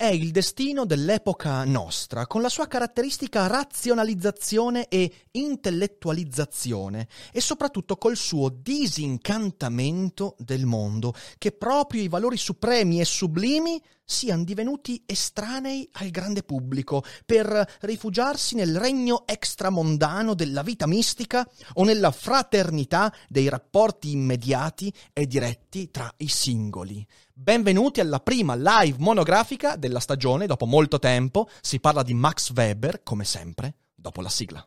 È il destino dell'epoca nostra, con la sua caratteristica razionalizzazione e intellettualizzazione, e soprattutto col suo disincantamento del mondo, che proprio i valori supremi e sublimi siano divenuti estranei al grande pubblico per rifugiarsi nel regno extramondano della vita mistica o nella fraternità dei rapporti immediati e diretti tra i singoli. Benvenuti alla prima live monografica della stagione, dopo molto tempo. Si parla di Max Weber, come sempre, dopo la sigla.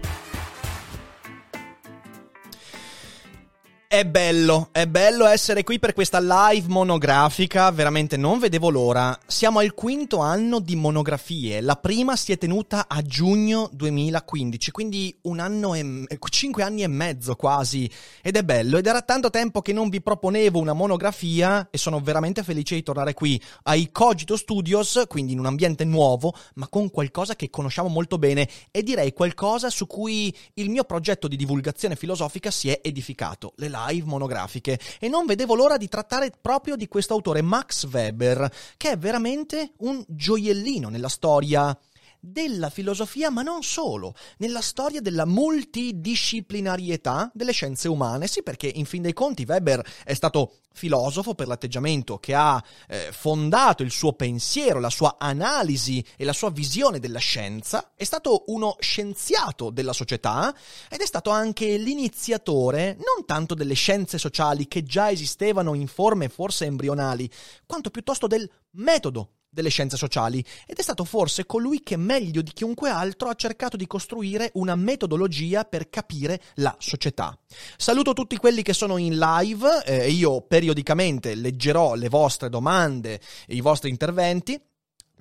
È bello, è bello essere qui per questa live monografica, veramente non vedevo l'ora. Siamo al quinto anno di monografie, la prima si è tenuta a giugno 2015, quindi un anno e cinque anni e mezzo quasi, ed è bello, ed era tanto tempo che non vi proponevo una monografia e sono veramente felice di tornare qui ai Cogito Studios, quindi in un ambiente nuovo, ma con qualcosa che conosciamo molto bene e direi qualcosa su cui il mio progetto di divulgazione filosofica si è edificato, le live live monografiche e non vedevo l'ora di trattare proprio di questo autore Max Weber, che è veramente un gioiellino nella storia della filosofia, ma non solo, nella storia della multidisciplinarietà delle scienze umane. Sì, perché in fin dei conti Weber è stato filosofo per l'atteggiamento che ha eh, fondato il suo pensiero, la sua analisi e la sua visione della scienza, è stato uno scienziato della società ed è stato anche l'iniziatore non tanto delle scienze sociali che già esistevano in forme forse embrionali, quanto piuttosto del metodo delle scienze sociali ed è stato forse colui che meglio di chiunque altro ha cercato di costruire una metodologia per capire la società. Saluto tutti quelli che sono in live eh, io periodicamente leggerò le vostre domande e i vostri interventi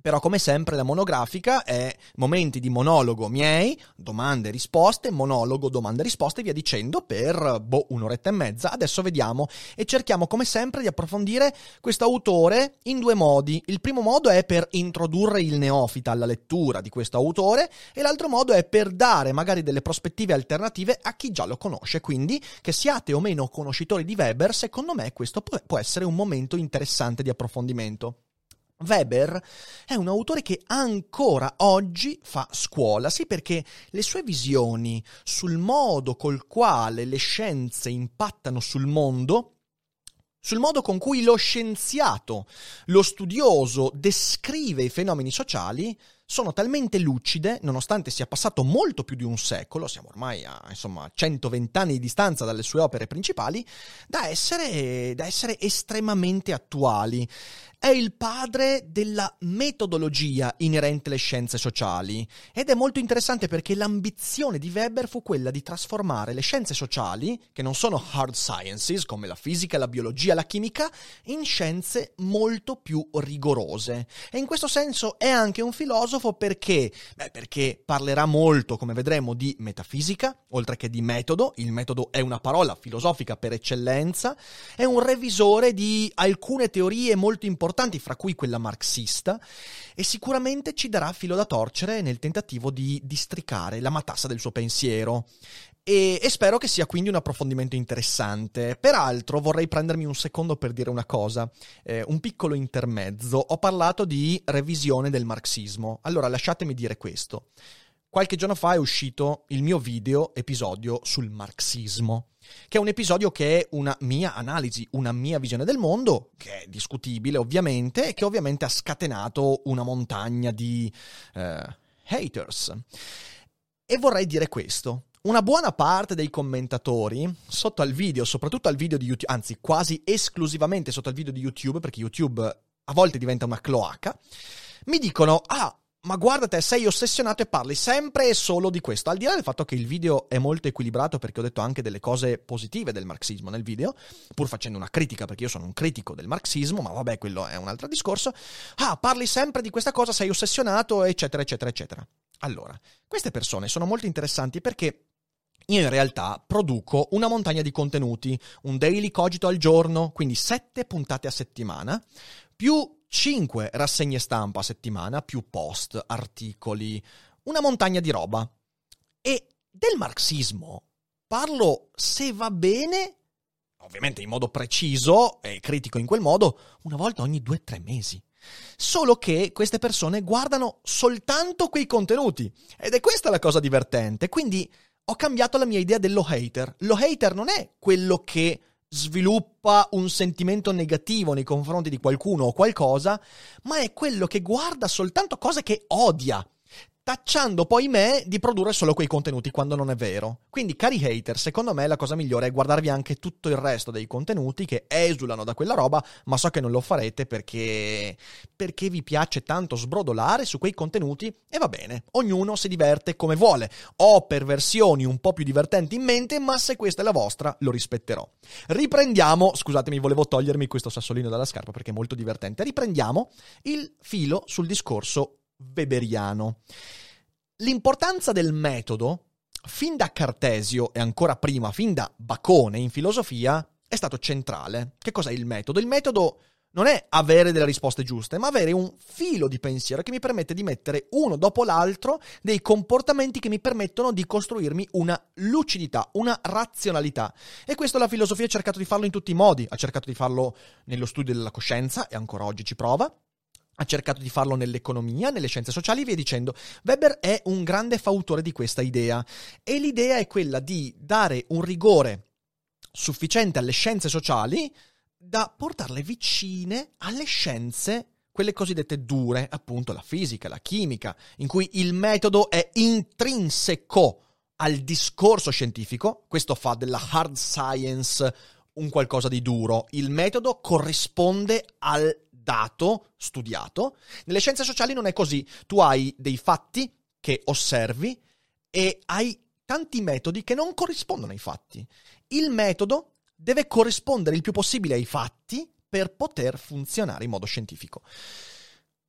però come sempre la monografica è momenti di monologo miei, domande e risposte, monologo, domande e risposte e via dicendo per boh, un'oretta e mezza. Adesso vediamo e cerchiamo come sempre di approfondire questo autore in due modi. Il primo modo è per introdurre il neofita alla lettura di questo autore e l'altro modo è per dare magari delle prospettive alternative a chi già lo conosce. Quindi che siate o meno conoscitori di Weber, secondo me questo può essere un momento interessante di approfondimento. Weber è un autore che ancora oggi fa scuola, sì perché le sue visioni sul modo col quale le scienze impattano sul mondo, sul modo con cui lo scienziato, lo studioso descrive i fenomeni sociali, sono talmente lucide, nonostante sia passato molto più di un secolo, siamo ormai a insomma 120 anni di distanza dalle sue opere principali, da essere, da essere estremamente attuali è il padre della metodologia inerente alle scienze sociali ed è molto interessante perché l'ambizione di Weber fu quella di trasformare le scienze sociali, che non sono hard sciences come la fisica, la biologia, la chimica, in scienze molto più rigorose. E in questo senso è anche un filosofo filosofo perché? Beh, perché parlerà molto, come vedremo, di metafisica, oltre che di metodo. Il metodo è una parola filosofica per eccellenza. È un revisore di alcune teorie molto importanti, fra cui quella marxista, e sicuramente ci darà filo da torcere nel tentativo di districare la matassa del suo pensiero. E, e, spero che sia quindi un approfondimento interessante. Peraltro vorrei prendermi un secondo per dire una cosa, eh, un piccolo intermezzo. Ho parlato di revisione del marxismo. Allora lasciatemi dire questo. Qualche giorno fa è uscito il mio video episodio sul marxismo, che è un episodio che è una mia analisi, una mia visione del mondo, che è discutibile ovviamente, e che ovviamente ha scatenato una montagna di eh, haters. E vorrei dire questo una buona parte dei commentatori sotto al video, soprattutto al video di YouTube, anzi quasi esclusivamente sotto al video di YouTube, perché YouTube a volte diventa una cloaca, mi dicono, ah, ma guarda te, sei ossessionato e parli sempre e solo di questo. Al di là del fatto che il video è molto equilibrato, perché ho detto anche delle cose positive del marxismo nel video, pur facendo una critica, perché io sono un critico del marxismo, ma vabbè, quello è un altro discorso. Ah, parli sempre di questa cosa, sei ossessionato, eccetera, eccetera, eccetera. Allora, queste persone sono molto interessanti perché io in realtà produco una montagna di contenuti, un daily cogito al giorno, quindi sette puntate a settimana, più cinque rassegne stampa a settimana, più post, articoli, una montagna di roba. E del marxismo parlo, se va bene, ovviamente in modo preciso e critico in quel modo, una volta ogni due o tre mesi. Solo che queste persone guardano soltanto quei contenuti. Ed è questa la cosa divertente. Quindi ho cambiato la mia idea dello hater. Lo hater non è quello che sviluppa un sentimento negativo nei confronti di qualcuno o qualcosa, ma è quello che guarda soltanto cose che odia tacciando poi me di produrre solo quei contenuti quando non è vero. Quindi, cari hater, secondo me la cosa migliore è guardarvi anche tutto il resto dei contenuti che esulano da quella roba, ma so che non lo farete perché perché vi piace tanto sbrodolare su quei contenuti e va bene, ognuno si diverte come vuole. Ho perversioni un po' più divertenti in mente, ma se questa è la vostra, lo rispetterò. Riprendiamo, scusatemi, volevo togliermi questo sassolino dalla scarpa perché è molto divertente. Riprendiamo il filo sul discorso weberiano. L'importanza del metodo, fin da Cartesio e ancora prima, fin da Bacone in filosofia, è stato centrale. Che cos'è il metodo? Il metodo non è avere delle risposte giuste, ma avere un filo di pensiero che mi permette di mettere uno dopo l'altro dei comportamenti che mi permettono di costruirmi una lucidità, una razionalità. E questo la filosofia ha cercato di farlo in tutti i modi, ha cercato di farlo nello studio della coscienza e ancora oggi ci prova, ha cercato di farlo nell'economia, nelle scienze sociali e via dicendo. Weber è un grande fautore di questa idea e l'idea è quella di dare un rigore sufficiente alle scienze sociali da portarle vicine alle scienze quelle cosiddette dure, appunto la fisica, la chimica, in cui il metodo è intrinseco al discorso scientifico, questo fa della hard science un qualcosa di duro, il metodo corrisponde al dato, studiato. Nelle scienze sociali non è così. Tu hai dei fatti che osservi e hai tanti metodi che non corrispondono ai fatti. Il metodo deve corrispondere il più possibile ai fatti per poter funzionare in modo scientifico.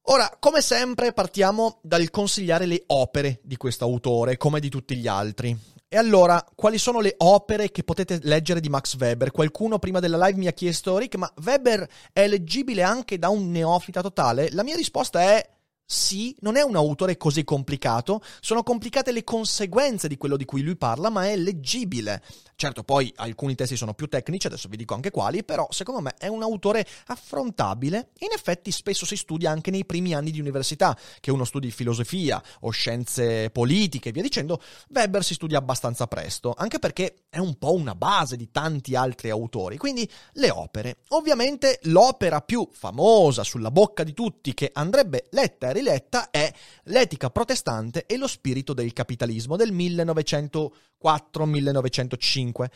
Ora, come sempre, partiamo dal consigliare le opere di questo autore, come di tutti gli altri. E allora, quali sono le opere che potete leggere di Max Weber? Qualcuno prima della live mi ha chiesto, Rick, ma Weber è leggibile anche da un neofita totale? La mia risposta è sì, non è un autore così complicato, sono complicate le conseguenze di quello di cui lui parla, ma è leggibile. Certo, poi alcuni testi sono più tecnici, adesso vi dico anche quali, però secondo me è un autore affrontabile in effetti spesso si studia anche nei primi anni di università, che uno studi filosofia o scienze politiche e via dicendo, Weber si studia abbastanza presto, anche perché è un po' una base di tanti altri autori, quindi le opere. Ovviamente l'opera più famosa sulla bocca di tutti che andrebbe letta e riletta è L'etica protestante e lo spirito del capitalismo del 1904-1905 1905.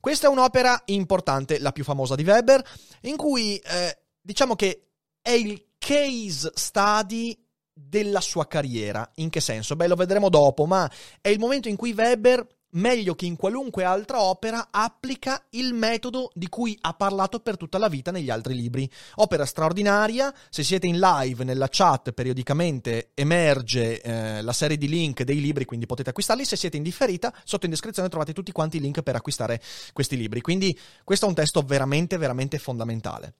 Questa è un'opera importante, la più famosa di Weber, in cui eh, diciamo che è il case study della sua carriera. In che senso? Beh, lo vedremo dopo, ma è il momento in cui Weber meglio che in qualunque altra opera, applica il metodo di cui ha parlato per tutta la vita negli altri libri. Opera straordinaria, se siete in live nella chat periodicamente emerge eh, la serie di link dei libri, quindi potete acquistarli, se siete in differita sotto in descrizione trovate tutti quanti i link per acquistare questi libri. Quindi questo è un testo veramente, veramente fondamentale.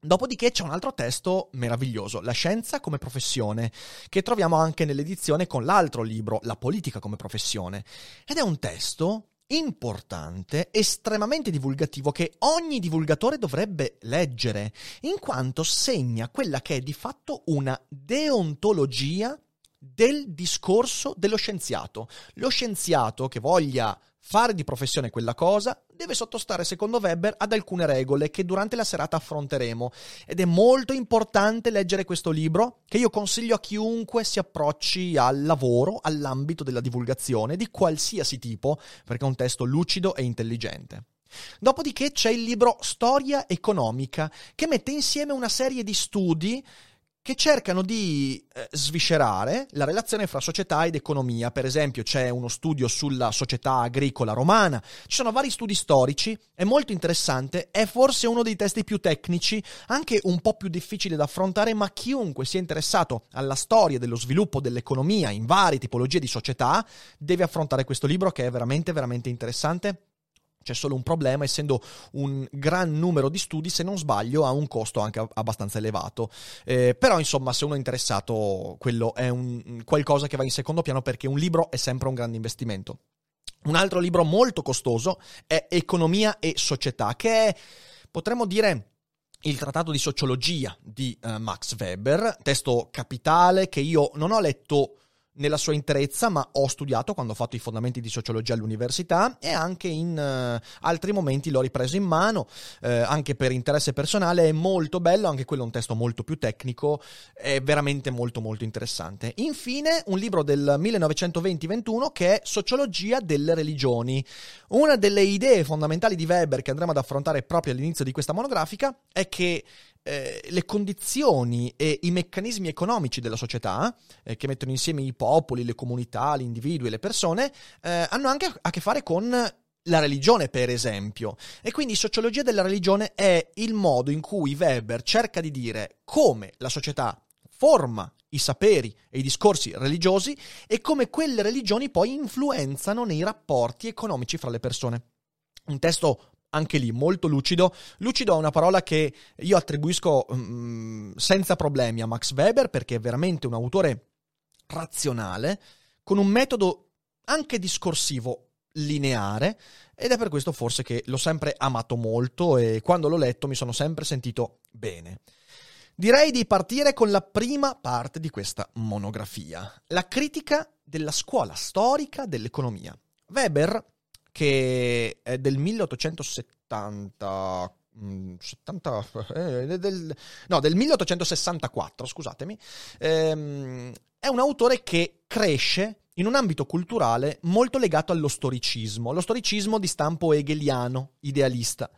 Dopodiché c'è un altro testo meraviglioso, La scienza come professione, che troviamo anche nell'edizione con l'altro libro, La politica come professione. Ed è un testo importante, estremamente divulgativo, che ogni divulgatore dovrebbe leggere, in quanto segna quella che è di fatto una deontologia del discorso dello scienziato. Lo scienziato che voglia fare di professione quella cosa deve sottostare, secondo Weber, ad alcune regole che durante la serata affronteremo. Ed è molto importante leggere questo libro, che io consiglio a chiunque si approcci al lavoro, all'ambito della divulgazione, di qualsiasi tipo, perché è un testo lucido e intelligente. Dopodiché c'è il libro Storia economica, che mette insieme una serie di studi che cercano di eh, sviscerare la relazione fra società ed economia. Per esempio, c'è uno studio sulla società agricola romana, ci sono vari studi storici, è molto interessante, è forse uno dei testi più tecnici, anche un po' più difficile da affrontare, ma chiunque sia interessato alla storia dello sviluppo dell'economia in varie tipologie di società deve affrontare questo libro che è veramente, veramente interessante c'è solo un problema, essendo un gran numero di studi, se non sbaglio, ha un costo anche abbastanza elevato. Eh, però, insomma, se uno è interessato, quello è un, qualcosa che va in secondo piano perché un libro è sempre un grande investimento. Un altro libro molto costoso è Economia e Società, che è, potremmo dire, il trattato di sociologia di uh, Max Weber, testo capitale che io non ho letto nella sua interezza, ma ho studiato quando ho fatto i fondamenti di sociologia all'università e anche in uh, altri momenti l'ho ripreso in mano, uh, anche per interesse personale, è molto bello, anche quello è un testo molto più tecnico, è veramente molto molto interessante. Infine, un libro del 1920-21 che è Sociologia delle religioni. Una delle idee fondamentali di Weber che andremo ad affrontare proprio all'inizio di questa monografica è che eh, le condizioni e i meccanismi economici della società, eh, che mettono insieme i popoli, le comunità, gli individui le persone, eh, hanno anche a che fare con la religione, per esempio. E quindi sociologia della religione è il modo in cui Weber cerca di dire come la società forma i saperi e i discorsi religiosi e come quelle religioni poi influenzano nei rapporti economici fra le persone. Un testo anche lì molto lucido. Lucido è una parola che io attribuisco um, senza problemi a Max Weber perché è veramente un autore razionale, con un metodo anche discorsivo lineare ed è per questo forse che l'ho sempre amato molto e quando l'ho letto mi sono sempre sentito bene. Direi di partire con la prima parte di questa monografia, la critica della scuola storica dell'economia. Weber che è del 1870 70, eh, del, no, del 1864, scusatemi, ehm, è un autore che cresce in un ambito culturale molto legato allo storicismo, lo storicismo di stampo hegeliano, idealista.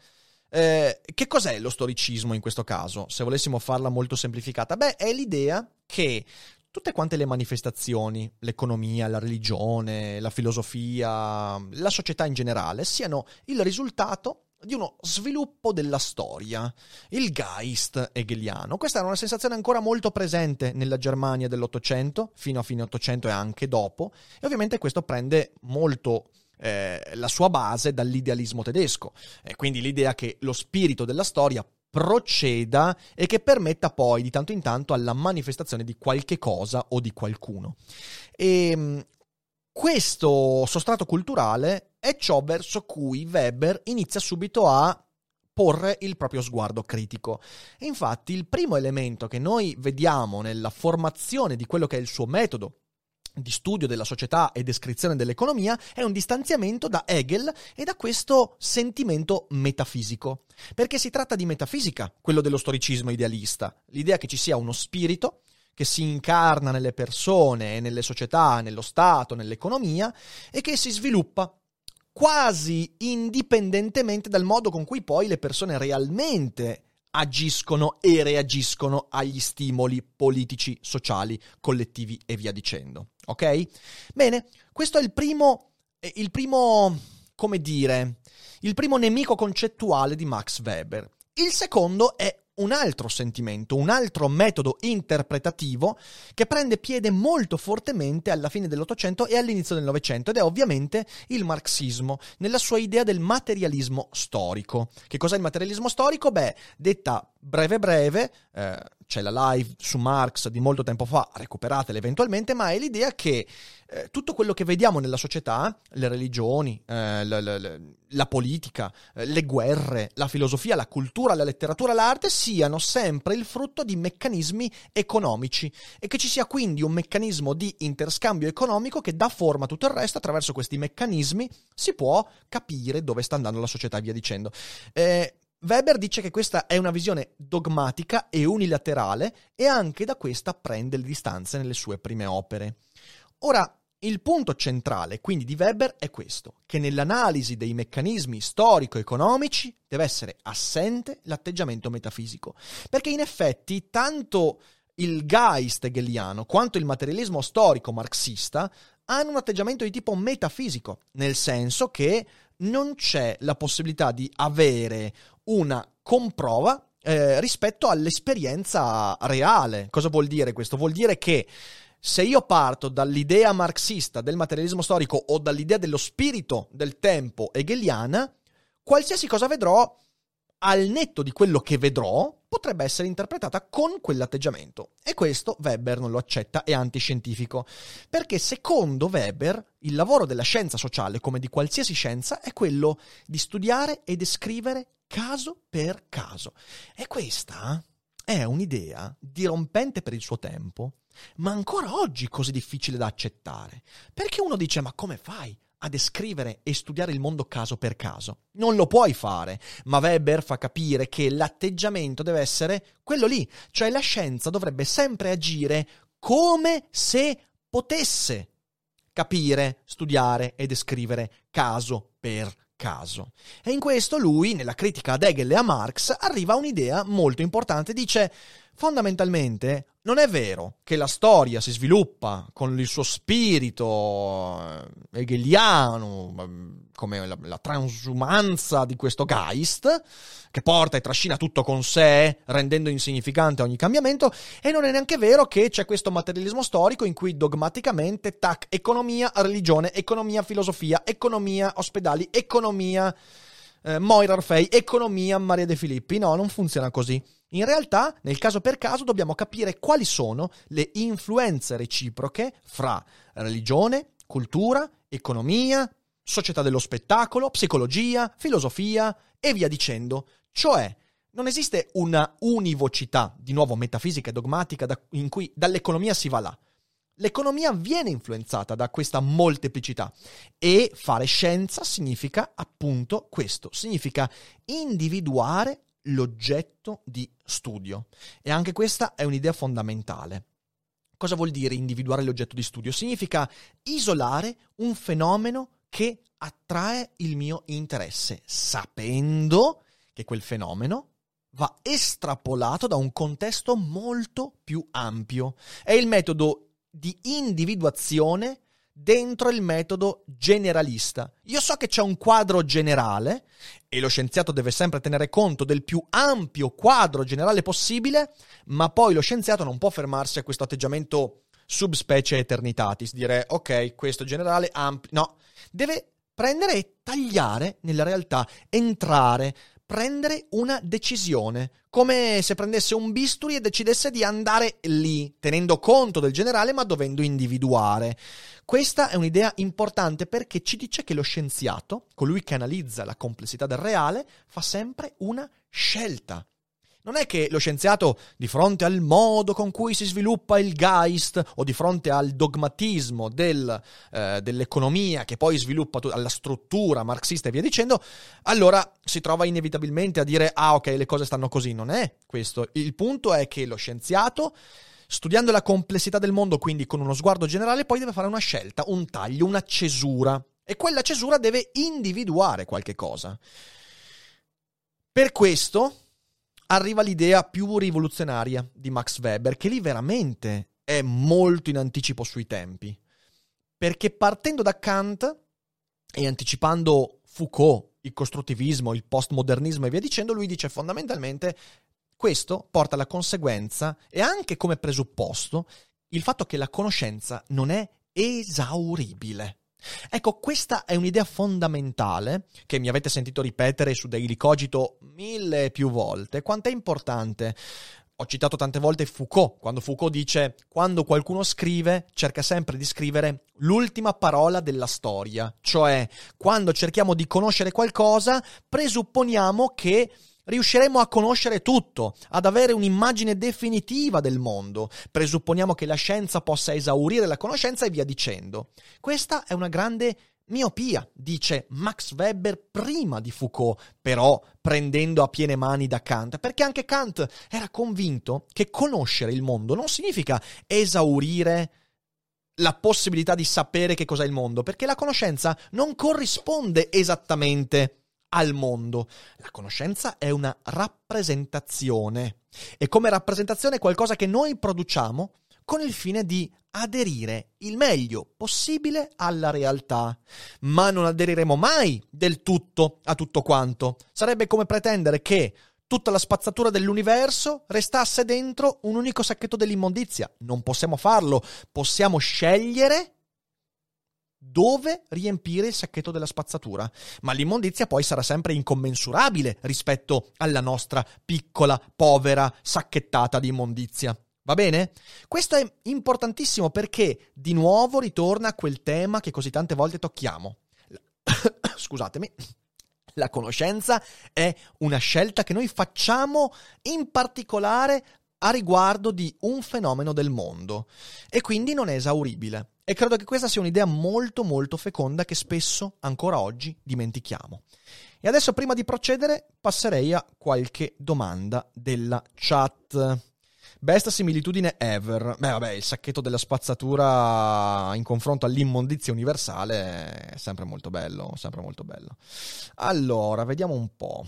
Eh, che cos'è lo storicismo in questo caso, se volessimo farla molto semplificata? Beh, è l'idea che tutte quante le manifestazioni, l'economia, la religione, la filosofia, la società in generale, siano il risultato di uno sviluppo della storia, il Geist hegeliano. Questa era una sensazione ancora molto presente nella Germania dell'Ottocento, fino a fine Ottocento e anche dopo, e ovviamente questo prende molto eh, la sua base dall'idealismo tedesco, eh, quindi l'idea che lo spirito della storia proceda e che permetta poi di tanto in tanto alla manifestazione di qualche cosa o di qualcuno. E ehm, questo sostrato culturale è ciò verso cui Weber inizia subito a porre il proprio sguardo critico. E infatti il primo elemento che noi vediamo nella formazione di quello che è il suo metodo di studio della società e descrizione dell'economia è un distanziamento da Hegel e da questo sentimento metafisico. Perché si tratta di metafisica, quello dello storicismo idealista, l'idea che ci sia uno spirito che si incarna nelle persone, nelle società, nello Stato, nell'economia e che si sviluppa quasi indipendentemente dal modo con cui poi le persone realmente agiscono e reagiscono agli stimoli politici, sociali, collettivi e via dicendo. Ok? Bene, questo è il primo il primo, come dire, il primo nemico concettuale di Max Weber. Il secondo è un altro sentimento, un altro metodo interpretativo che prende piede molto fortemente alla fine dell'Ottocento e all'inizio del Novecento ed è ovviamente il marxismo, nella sua idea del materialismo storico. Che cos'è il materialismo storico? Beh, detta breve breve, eh, c'è la live su Marx di molto tempo fa, recuperatela eventualmente, ma è l'idea che eh, tutto quello che vediamo nella società, le religioni, eh, la, la, la, politica, eh, le guerre, la filosofia, la cultura, la letteratura, l'arte, siano sempre il frutto di meccanismi economici e che ci sia quindi un meccanismo di interscambio economico che dà forma a tutto il resto, attraverso questi meccanismi si può capire dove sta andando la società e via dicendo. Eh, Weber dice che questa è una visione dogmatica e unilaterale e anche da questa prende le distanze nelle sue prime opere. Ora, il punto centrale quindi di Weber è questo, che nell'analisi dei meccanismi storico-economici deve essere assente l'atteggiamento metafisico, perché in effetti tanto il Geist hegeliano quanto il materialismo storico marxista hanno un atteggiamento di tipo metafisico, nel senso che non c'è la possibilità di avere una comprova eh, rispetto all'esperienza reale. Cosa vuol dire questo? Vuol dire che se io parto dall'idea marxista del materialismo storico o dall'idea dello spirito del tempo hegeliana, qualsiasi cosa vedrò, al netto di quello che vedrò, potrebbe essere interpretata con quell'atteggiamento. E questo Weber non lo accetta, è antiscientifico. Perché secondo Weber il lavoro della scienza sociale, come di qualsiasi scienza, è quello di studiare e descrivere caso per caso. E questa è un'idea dirompente per il suo tempo, ma ancora oggi così difficile da accettare. Perché uno dice: Ma come fai? A descrivere e studiare il mondo caso per caso. Non lo puoi fare, ma Weber fa capire che l'atteggiamento deve essere quello lì, cioè la scienza dovrebbe sempre agire come se potesse capire, studiare e descrivere caso per caso. E in questo lui, nella critica ad Hegel e a Marx, arriva a un'idea molto importante, dice fondamentalmente non è vero che la storia si sviluppa con il suo spirito eh, hegeliano, mm, come la, la, transumanza di questo Geist, che porta e trascina tutto con sé, rendendo insignificante ogni cambiamento, e non è neanche vero che c'è questo materialismo storico in cui dogmaticamente, tac, economia, religione, economia, filosofia, economia, ospedali, economia, eh, Moira Orfei, economia, Maria De Filippi. No, non funziona così. In realtà, nel caso per caso, dobbiamo capire quali sono le influenze reciproche fra religione, cultura, economia, società dello spettacolo, psicologia, filosofia e via dicendo. Cioè, non esiste una univocità, di nuovo metafisica e dogmatica, da, in cui dall'economia si va là. L'economia viene influenzata da questa molteplicità e fare scienza significa appunto questo, significa individuare l'oggetto di studio. E anche questa è un'idea fondamentale. Cosa vuol dire individuare l'oggetto di studio? Significa isolare un fenomeno che attrae il mio interesse, sapendo che quel fenomeno va estrapolato da un contesto molto più ampio. È il metodo di individuazione dentro il metodo generalista. Io so che c'è un quadro generale e lo scienziato deve sempre tenere conto del più ampio quadro generale possibile, ma poi lo scienziato non può fermarsi a questo atteggiamento subspecie eternitatis, dire ok, questo generale ampio, no, deve prendere e tagliare nella realtà, entrare, prendere una decisione, come se prendesse un bisturi e decidesse di andare lì, tenendo conto del generale ma dovendo individuare. Questa è un'idea importante perché ci dice che lo scienziato, colui che analizza la complessità del reale, fa sempre una scelta. Non è che lo scienziato, di fronte al modo con cui si sviluppa il Geist o di fronte al dogmatismo del, eh, dell'economia che poi sviluppa t- la struttura marxista e via dicendo, allora si trova inevitabilmente a dire ah ok le cose stanno così. Non è questo. Il punto è che lo scienziato studiando la complessità del mondo, quindi con uno sguardo generale, poi deve fare una scelta, un taglio, una cesura. E quella cesura deve individuare qualche cosa. Per questo arriva l'idea più rivoluzionaria di Max Weber, che lì veramente è molto in anticipo sui tempi. Perché partendo da Kant, e anticipando Foucault, il costruttivismo, il postmodernismo e via dicendo, lui dice fondamentalmente questo porta alla conseguenza e anche come presupposto il fatto che la conoscenza non è esauribile. Ecco, questa è un'idea fondamentale che mi avete sentito ripetere su Daily Cogito mille e più volte. Quanto è importante? Ho citato tante volte Foucault, quando Foucault dice quando qualcuno scrive cerca sempre di scrivere l'ultima parola della storia, cioè quando cerchiamo di conoscere qualcosa presupponiamo che riusciremo a conoscere tutto, ad avere un'immagine definitiva del mondo. Presupponiamo che la scienza possa esaurire la conoscenza e via dicendo. Questa è una grande miopia, dice Max Weber prima di Foucault, però prendendo a piene mani da Kant, perché anche Kant era convinto che conoscere il mondo non significa esaurire la possibilità di sapere che cos'è il mondo, perché la conoscenza non corrisponde esattamente al mondo. La conoscenza è una rappresentazione e come rappresentazione è qualcosa che noi produciamo con il fine di aderire il meglio possibile alla realtà. Ma non aderiremo mai del tutto a tutto quanto. Sarebbe come pretendere che tutta la spazzatura dell'universo restasse dentro un unico sacchetto dell'immondizia. Non possiamo farlo, possiamo scegliere dove riempire il sacchetto della spazzatura, ma l'immondizia poi sarà sempre incommensurabile rispetto alla nostra piccola, povera sacchettata di immondizia. Va bene? Questo è importantissimo perché di nuovo ritorna a quel tema che così tante volte tocchiamo. Scusatemi. La conoscenza è una scelta che noi facciamo in particolare a riguardo di un fenomeno del mondo e quindi non è esauribile. E credo che questa sia un'idea molto molto feconda che spesso ancora oggi dimentichiamo. E adesso prima di procedere passerei a qualche domanda della chat. Best similitudine ever. Beh, vabbè, il sacchetto della spazzatura in confronto all'immondizia universale è sempre molto bello, sempre molto bello. Allora, vediamo un po'.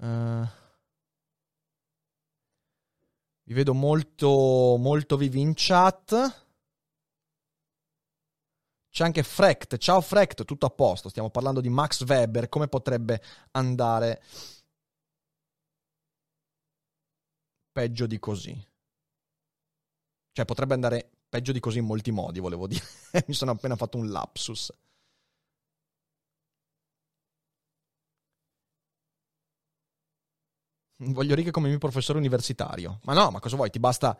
Uh, vi vedo molto, molto vivi in chat. C'è anche Frecht. Ciao Frecht, tutto a posto. Stiamo parlando di Max Weber. Come potrebbe andare peggio di così? Cioè, potrebbe andare peggio di così in molti modi, volevo dire. Mi sono appena fatto un lapsus. Voglio righe come mio professore universitario. Ma no, ma cosa vuoi? Ti basta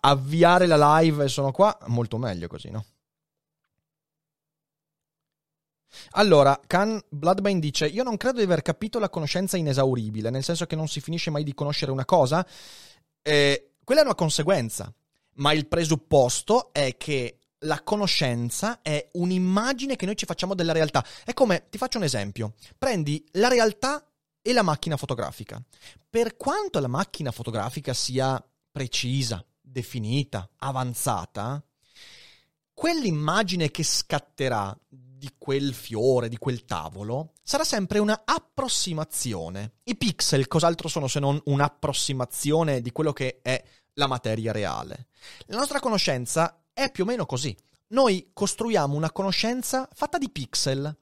avviare la live e sono qua? Molto meglio così, no? Allora, Khan Bloodbane dice: Io non credo di aver capito la conoscenza inesauribile, nel senso che non si finisce mai di conoscere una cosa. Eh, quella è una conseguenza, ma il presupposto è che la conoscenza è un'immagine che noi ci facciamo della realtà. È come, ti faccio un esempio: prendi la realtà e la macchina fotografica. Per quanto la macchina fotografica sia precisa, definita, avanzata, quell'immagine che scatterà di quel fiore, di quel tavolo, sarà sempre una approssimazione. I pixel cos'altro sono se non un'approssimazione di quello che è la materia reale? La nostra conoscenza è più o meno così. Noi costruiamo una conoscenza fatta di pixel.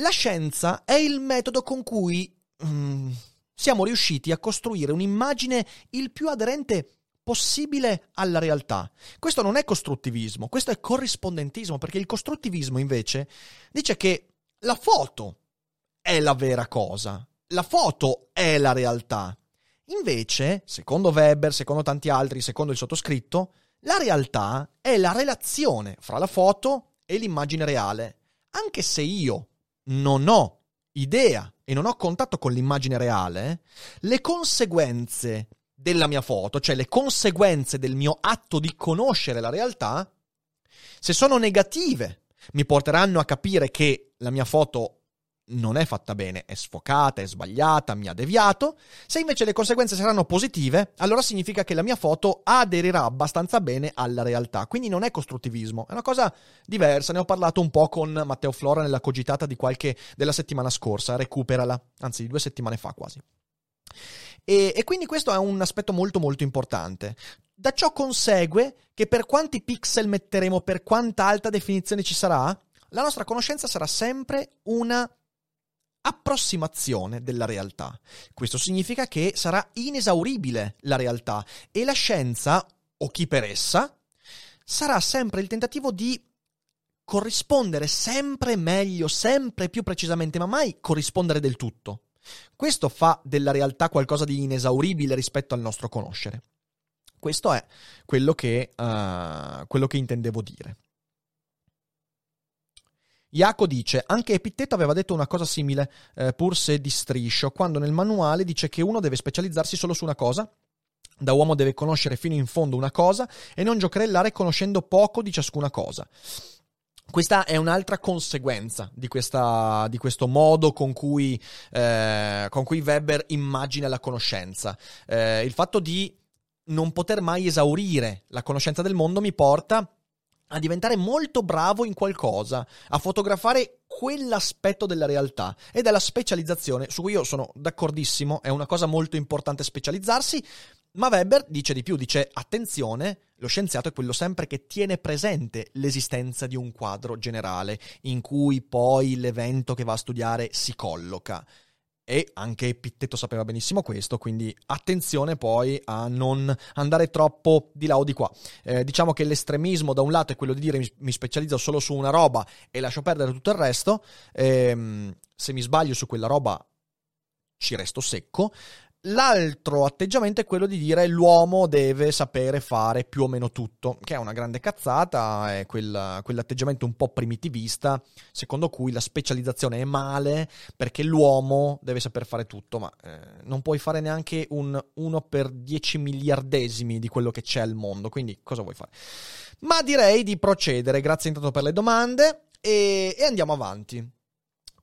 La scienza è il metodo con cui mm, siamo riusciti a costruire un'immagine il più aderente possibile alla realtà. Questo non è costruttivismo, questo è corrispondentismo, perché il costruttivismo invece dice che la foto è la vera cosa, la foto è la realtà. Invece, secondo Weber, secondo tanti altri, secondo il sottoscritto, la realtà è la relazione fra la foto e l'immagine reale. Anche se io non ho idea e non ho contatto con l'immagine reale, le conseguenze della mia foto, cioè le conseguenze del mio atto di conoscere la realtà, se sono negative, mi porteranno a capire che la mia foto non è fatta bene, è sfocata, è sbagliata, mi ha deviato. Se invece le conseguenze saranno positive, allora significa che la mia foto aderirà abbastanza bene alla realtà. Quindi non è costruttivismo, è una cosa diversa. Ne ho parlato un po' con Matteo Flora nella cogitata di qualche della settimana scorsa, recuperala, anzi di due settimane fa quasi. E, e, quindi questo è un aspetto molto molto importante. Da ciò consegue che per quanti pixel metteremo, per quanta alta definizione ci sarà, la nostra conoscenza sarà sempre una approssimazione della realtà. Questo significa che sarà inesauribile la realtà e la scienza, o chi per essa, sarà sempre il tentativo di corrispondere sempre meglio, sempre più precisamente, ma mai corrispondere del tutto. Questo fa della realtà qualcosa di inesauribile rispetto al nostro conoscere. Questo è quello che, uh, quello che intendevo dire. Iaco dice, anche Epitteto aveva detto una cosa simile, eh, pur se di striscio, quando nel manuale dice che uno deve specializzarsi solo su una cosa, da uomo deve conoscere fino in fondo una cosa e non giocherellare conoscendo poco di ciascuna cosa. Questa è un'altra conseguenza di, questa, di questo modo con cui, eh, con cui, Weber immagina la conoscenza. Eh, il fatto di non poter mai esaurire la conoscenza del mondo mi porta a diventare molto bravo in qualcosa, a fotografare quell'aspetto della realtà ed è la specializzazione, su cui io sono d'accordissimo, è una cosa molto importante specializzarsi, ma Weber dice di più, dice attenzione, lo scienziato è quello sempre che tiene presente l'esistenza di un quadro generale in cui poi l'evento che va a studiare si colloca. E anche Epitteto sapeva benissimo questo, quindi attenzione poi a non andare troppo di là o di qua. Eh, diciamo che l'estremismo da un lato è quello di dire mi, mi specializzo solo su una roba e lascio perdere tutto il resto, ehm, se mi sbaglio su quella roba ci resto secco. L'altro atteggiamento è quello di dire l'uomo deve sapere fare più o meno tutto, che è una grande cazzata, è quel, quell'atteggiamento un po' primitivista, secondo cui la specializzazione è male perché l'uomo deve saper fare tutto, ma eh, non puoi fare neanche un 1 per 10 miliardesimi di quello che c'è al mondo, quindi cosa vuoi fare? Ma direi di procedere, grazie intanto per le domande e, e andiamo avanti.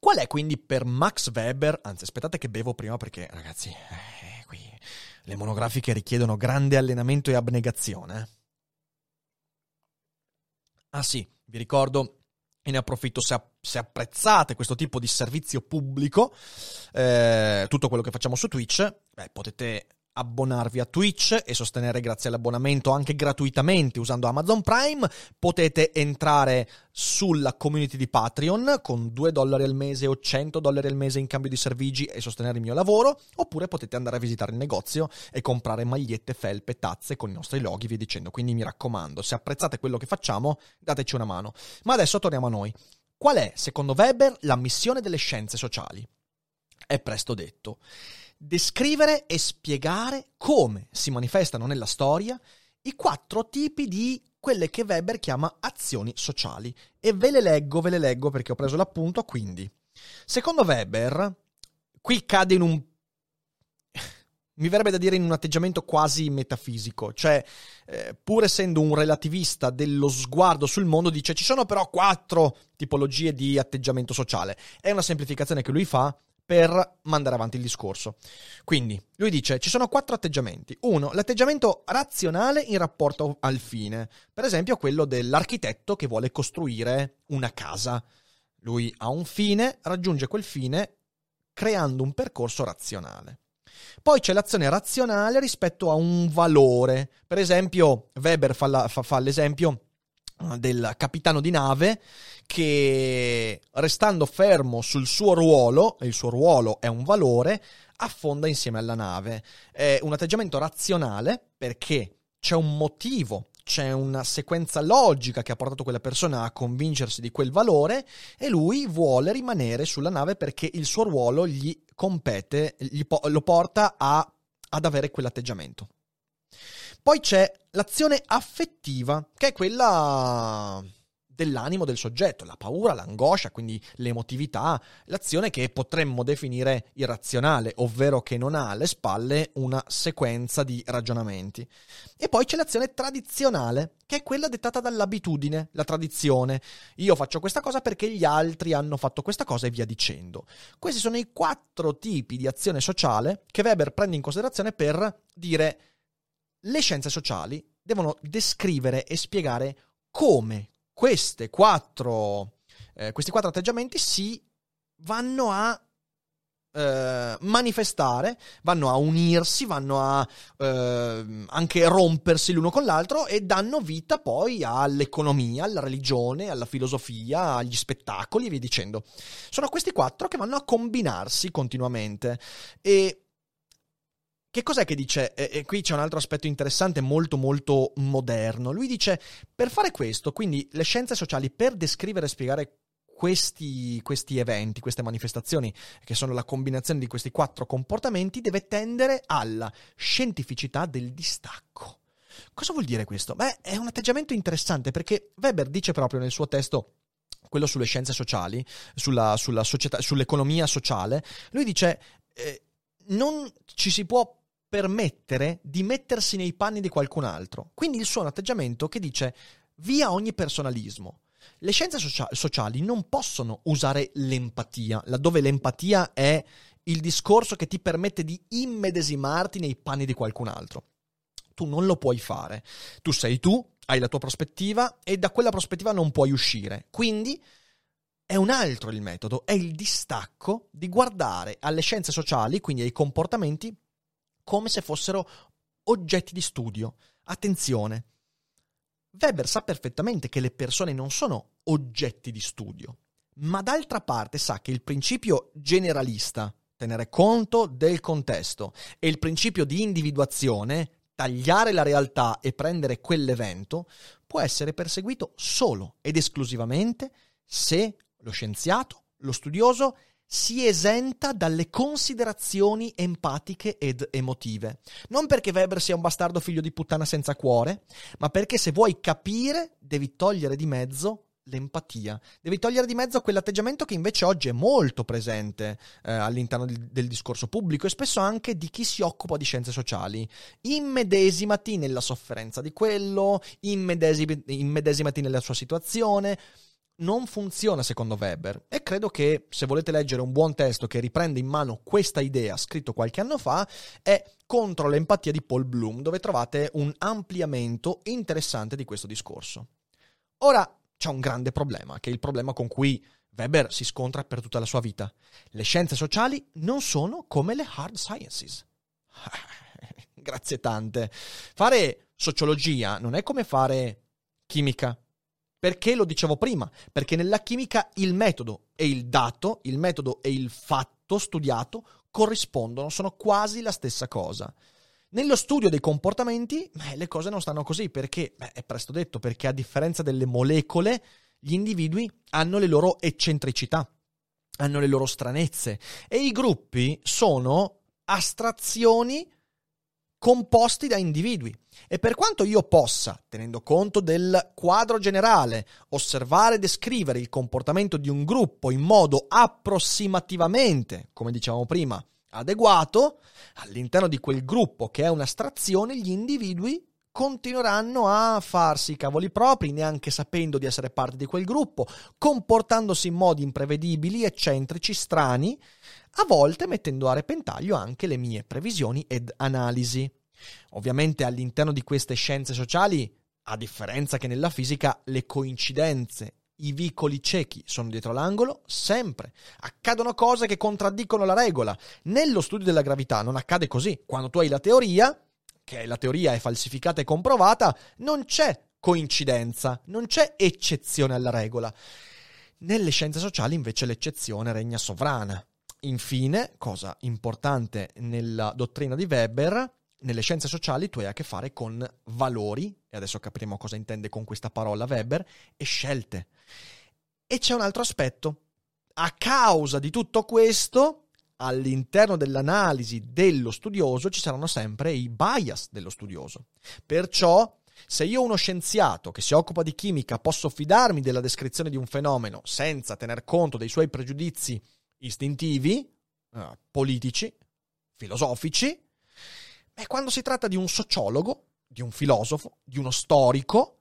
Qual è quindi per Max Weber, anzi aspettate che bevo prima perché ragazzi, eh, qui le monografiche richiedono grande allenamento e abnegazione. Ah sì, vi ricordo e ne approfitto se, se, apprezzate questo tipo di servizio pubblico, eh, tutto quello che facciamo su Twitch, beh, potete abbonarvi a Twitch e sostenere grazie all'abbonamento anche gratuitamente usando Amazon Prime. Potete entrare sulla community di Patreon con 2 dollari al mese o 100 dollari al mese in cambio di servigi e sostenere il mio lavoro, oppure potete andare a visitare il negozio e comprare magliette, felpe, tazze con i nostri loghi, vi dicendo. Quindi mi raccomando, se apprezzate quello che facciamo, dateci una mano. Ma adesso torniamo a noi. Qual è, secondo Weber, la missione delle scienze sociali? È presto detto descrivere e spiegare come si manifestano nella storia i quattro tipi di quelle che Weber chiama azioni sociali. E ve le leggo, ve le leggo perché ho preso l'appunto, quindi. Secondo Weber, qui cade in un mi verrebbe da dire in un atteggiamento quasi metafisico, cioè eh, pur essendo un relativista dello sguardo sul mondo dice ci sono però quattro tipologie di atteggiamento sociale. È una semplificazione che lui fa per mandare avanti il discorso. Quindi, lui dice, ci sono quattro atteggiamenti. Uno, l'atteggiamento razionale in rapporto al fine. Per esempio, quello dell'architetto che vuole costruire una casa. Lui ha un fine, raggiunge quel fine creando un percorso razionale. Poi c'è l'azione razionale rispetto a un valore. Per esempio, Weber fa, la, fa, fa l'esempio del capitano di nave che restando fermo sul suo ruolo, e il suo ruolo è un valore, affonda insieme alla nave. È un atteggiamento razionale perché c'è un motivo, c'è una sequenza logica che ha portato quella persona a convincersi di quel valore e lui vuole rimanere sulla nave perché il suo ruolo gli compete, gli po- lo porta a, ad avere quell'atteggiamento. Poi c'è l'azione affettiva, che è quella dell'animo del soggetto, la paura, l'angoscia, quindi l'emotività, l'azione che potremmo definire irrazionale, ovvero che non ha alle spalle una sequenza di ragionamenti. E poi c'è l'azione tradizionale, che è quella dettata dall'abitudine, la tradizione. Io faccio questa cosa perché gli altri hanno fatto questa cosa e via dicendo. Questi sono i quattro tipi di azione sociale che Weber prende in considerazione per dire le scienze sociali devono descrivere e spiegare come quattro, eh, questi quattro atteggiamenti si vanno a eh, manifestare, vanno a unirsi, vanno a eh, anche rompersi l'uno con l'altro e danno vita poi all'economia, alla religione, alla filosofia, agli spettacoli e via dicendo. Sono questi quattro che vanno a combinarsi continuamente e che cos'è che dice? E, e, qui c'è un altro aspetto interessante, molto molto moderno. Lui dice, per fare questo, quindi le scienze sociali, per descrivere e spiegare questi, questi, eventi, queste manifestazioni, che sono la combinazione di questi quattro comportamenti, deve tendere alla scientificità del distacco. Cosa vuol dire questo? Beh, è un atteggiamento interessante perché Weber dice proprio nel suo testo quello sulle scienze sociali, sulla, sulla società, sull'economia sociale, lui dice eh, non ci si può permettere di mettersi nei panni di qualcun altro. Quindi il suo atteggiamento che dice via ogni personalismo. Le scienze socia- sociali non possono usare l'empatia, laddove l'empatia è il discorso che ti permette di immedesimarti nei panni di qualcun altro. Tu non lo puoi fare. Tu sei tu, hai la tua prospettiva e da quella prospettiva non puoi uscire. Quindi è un altro il metodo, è il distacco di guardare alle scienze sociali, quindi ai comportamenti, come se fossero oggetti di studio. Attenzione, Weber sa perfettamente che le persone non sono oggetti di studio, ma d'altra parte sa che il principio generalista, tenere conto del contesto, e il principio di individuazione, tagliare la realtà e prendere quell'evento, può essere perseguito solo ed esclusivamente se lo scienziato, lo studioso, si esenta dalle considerazioni empatiche ed emotive. Non perché Weber sia un bastardo figlio di puttana senza cuore, ma perché se vuoi capire devi togliere di mezzo l'empatia. Devi togliere di mezzo quell'atteggiamento che invece oggi è molto presente eh, all'interno del, del, discorso pubblico e spesso anche di chi si occupa di scienze sociali. Immedesimati nella sofferenza di quello, immedesimati nella sua situazione non funziona secondo Weber e credo che se volete leggere un buon testo che riprende in mano questa idea scritto qualche anno fa è Contro l'empatia di Paul Bloom dove trovate un ampliamento interessante di questo discorso. Ora c'è un grande problema, che è il problema con cui Weber si scontra per tutta la sua vita. Le scienze sociali non sono come le hard sciences. Grazie tante. Fare sociologia non è come fare chimica, perché lo dicevo prima? Perché nella chimica il metodo e il dato, il metodo e il fatto studiato corrispondono, sono quasi la stessa cosa. Nello studio dei comportamenti, beh, le cose non stanno così perché, beh, è presto detto, perché a differenza delle molecole, gli individui hanno le loro eccentricità, hanno le loro stranezze e i gruppi sono astrazioni composti da individui. E per quanto io possa, tenendo conto del quadro generale, osservare e descrivere il comportamento di un gruppo in modo approssimativamente, come dicevamo prima, adeguato, all'interno di quel gruppo che è un'astrazione, gli individui continueranno a farsi i cavoli propri, neanche sapendo di essere parte di quel gruppo, comportandosi in modi imprevedibili, eccentrici, strani, a volte mettendo a repentaglio anche le mie previsioni ed analisi. Ovviamente all'interno di queste scienze sociali, a differenza che nella fisica, le coincidenze, i vicoli ciechi sono dietro l'angolo, sempre. Accadono cose che contraddicono la regola. Nello studio della gravità non accade così. Quando tu hai la teoria, che la teoria è falsificata e comprovata, non c'è coincidenza, non c'è eccezione alla regola. Nelle scienze sociali invece l'eccezione regna sovrana. Infine, cosa importante nella dottrina di Weber, nelle scienze sociali tu hai a che fare con valori, e adesso capiremo cosa intende con questa parola Weber, e scelte. E c'è un altro aspetto. A causa di tutto questo, all'interno dell'analisi dello studioso ci saranno sempre i bias dello studioso. Perciò, se io uno scienziato che si occupa di chimica posso fidarmi della descrizione di un fenomeno senza tener conto dei suoi pregiudizi istintivi, eh, politici, filosofici, e quando si tratta di un sociologo, di un filosofo, di uno storico,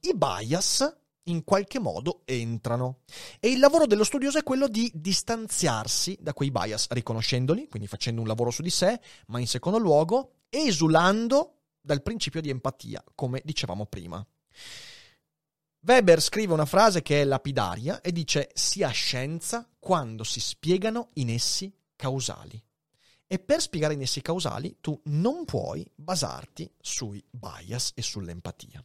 i bias in qualche modo entrano. E il lavoro dello studioso è quello di distanziarsi da quei bias, riconoscendoli, quindi facendo un lavoro su di sé, ma in secondo luogo esulando dal principio di empatia, come dicevamo prima. Weber scrive una frase che è lapidaria e dice si ha scienza quando si spiegano in essi causali. E per spiegare i nessi causali tu non puoi basarti sui bias e sull'empatia.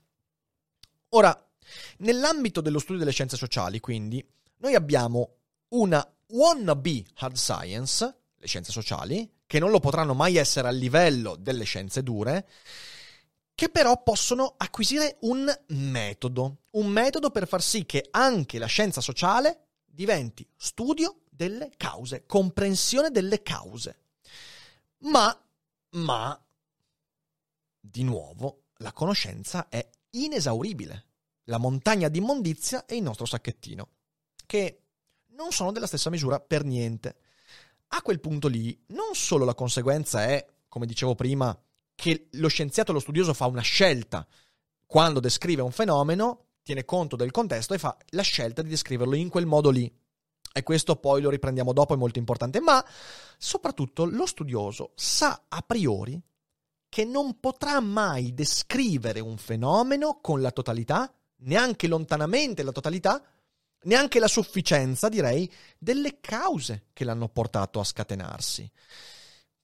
Ora, nell'ambito dello studio delle scienze sociali, quindi, noi abbiamo una wannabe hard science, le scienze sociali, che non lo potranno mai essere a livello delle scienze dure, che però possono acquisire un metodo, un metodo per far sì che anche la scienza sociale diventi studio delle cause, comprensione delle cause. Ma, ma, di nuovo, la conoscenza è inesauribile. La montagna di immondizia è il nostro sacchettino, che non sono della stessa misura per niente. A quel punto lì, non solo la conseguenza è, come dicevo prima, che lo scienziato, lo studioso fa una scelta quando descrive un fenomeno, tiene conto del contesto e fa la scelta di descriverlo in quel modo lì. E questo poi lo riprendiamo dopo, è molto importante. Ma soprattutto lo studioso sa a priori che non potrà mai descrivere un fenomeno con la totalità, neanche lontanamente la totalità, neanche la sufficienza, direi, delle cause che l'hanno portato a scatenarsi.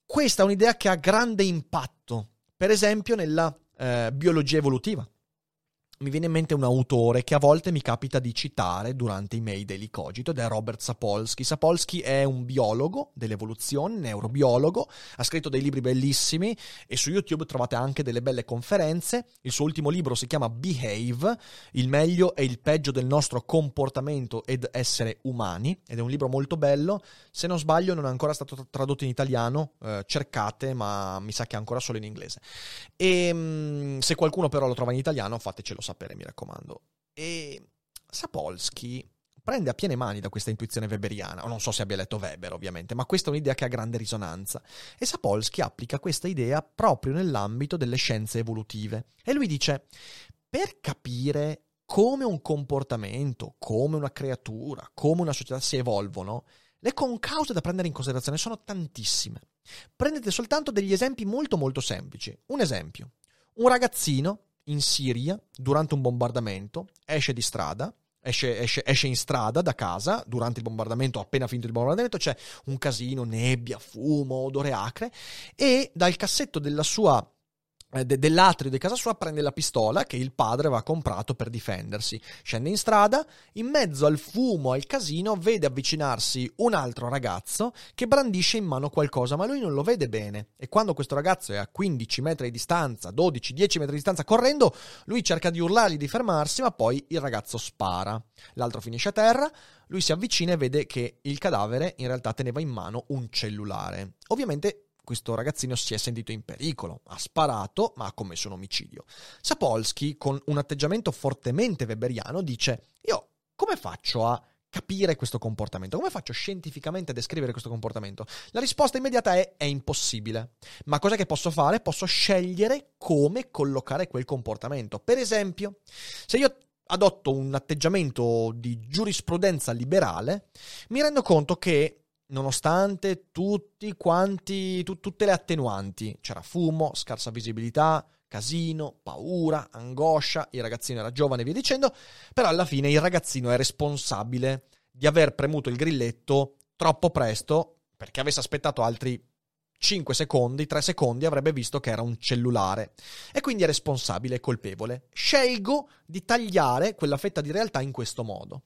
Questa è un'idea che ha grande impatto, per esempio nella eh, biologia evolutiva mi viene in mente un autore che a volte mi capita di citare durante i miei daily cogito ed è Robert Sapolsky. Sapolsky è un biologo dell'evoluzione, neurobiologo, ha scritto dei libri bellissimi e su YouTube trovate anche delle belle conferenze. Il suo ultimo libro si chiama Behave, il meglio e il peggio del nostro comportamento ed essere umani ed è un libro molto bello. Se non sbaglio non è ancora stato tradotto in italiano, eh, cercate, ma mi sa che è ancora solo in inglese. E mm, se qualcuno però lo trova in italiano fatecelo sapere, mi raccomando. E Sapolsky prende a piene mani da questa intuizione weberiana, o non so se abbia letto Weber ovviamente, ma questa è un'idea che ha grande risonanza. E Sapolsky applica questa idea proprio nell'ambito delle scienze evolutive. E lui dice, per capire come un comportamento, come una creatura, come una società si evolvono, le concause da prendere in considerazione sono tantissime. Prendete soltanto degli esempi molto molto semplici. Un esempio. Un ragazzino in Siria durante un bombardamento, esce di strada, esce, esce, esce, in strada da casa durante il bombardamento, appena finito il bombardamento, c'è un casino, nebbia, fumo, odore acre e dal cassetto della sua dell'atrio di casa sua prende la pistola che il padre aveva comprato per difendersi. Scende in strada, in mezzo al fumo, al casino, vede avvicinarsi un altro ragazzo che brandisce in mano qualcosa, ma lui non lo vede bene. E quando questo ragazzo è a 15 metri di distanza, 12, 10 metri di distanza correndo, lui cerca di urlargli di fermarsi, ma poi il ragazzo spara. L'altro finisce a terra, lui si avvicina e vede che il cadavere in realtà teneva in mano un cellulare. Ovviamente questo ragazzino si è sentito in pericolo, ha sparato, ma ha commesso un omicidio. Sapolsky, con un atteggiamento fortemente weberiano, dice: Io come faccio a capire questo comportamento? Come faccio scientificamente a descrivere questo comportamento? La risposta immediata è è impossibile. Ma cosa che posso fare? Posso scegliere come collocare quel comportamento. Per esempio, se io adotto un atteggiamento di giurisprudenza liberale, mi rendo conto che nonostante tutti quanti, tu, tutte le attenuanti, c'era fumo, scarsa visibilità, casino, paura, angoscia, il ragazzino era giovane e via dicendo, però alla fine il ragazzino è responsabile di aver premuto il grilletto troppo presto, perché avesse aspettato altri 5 secondi, 3 secondi avrebbe visto che era un cellulare e quindi è responsabile e colpevole. Scelgo di tagliare quella fetta di realtà in questo modo.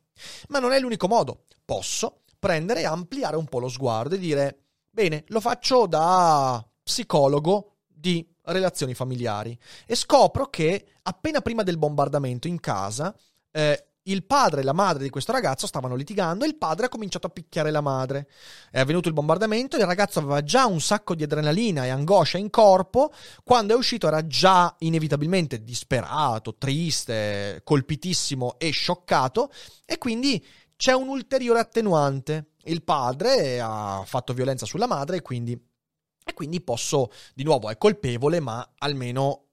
Ma non è l'unico modo. Posso prendere e ampliare un po' lo sguardo e dire, bene, lo faccio da psicologo di relazioni familiari e scopro che appena prima del bombardamento in casa eh, il padre e la madre di questo ragazzo stavano litigando e il padre ha cominciato a picchiare la madre. È avvenuto il bombardamento, il ragazzo aveva già un sacco di adrenalina e angoscia in corpo, quando è uscito era già inevitabilmente disperato, triste, colpitissimo e scioccato e quindi c'è un ulteriore attenuante. Il padre ha fatto violenza sulla madre e quindi, e quindi posso, di nuovo, è colpevole, ma almeno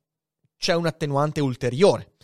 c'è un attenuante ulteriore.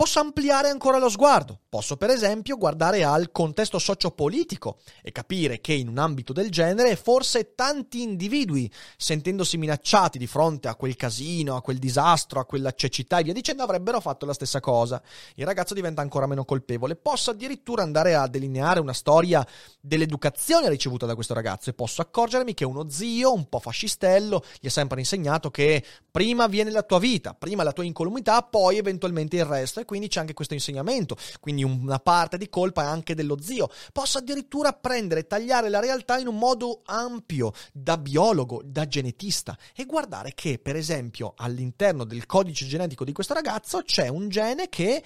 Posso ampliare ancora lo sguardo. Posso, per esempio, guardare al contesto sociopolitico e capire che in un ambito del genere forse tanti individui, sentendosi minacciati di fronte a quel casino, a quel disastro, a quella cecità e via dicendo, avrebbero fatto la stessa cosa. Il ragazzo diventa ancora meno colpevole. Posso addirittura andare a delineare una storia dell'educazione ricevuta da questo ragazzo e posso accorgermi che uno zio, un po' fascistello, gli ha sempre insegnato che prima viene la tua vita, prima la tua incolumità, poi eventualmente il resto quindi c'è anche questo insegnamento, quindi una parte di colpa è anche dello zio. Posso addirittura prendere e tagliare la realtà in un modo ampio, da biologo, da genetista, e guardare che, per esempio, all'interno del codice genetico di questo ragazzo c'è un gene che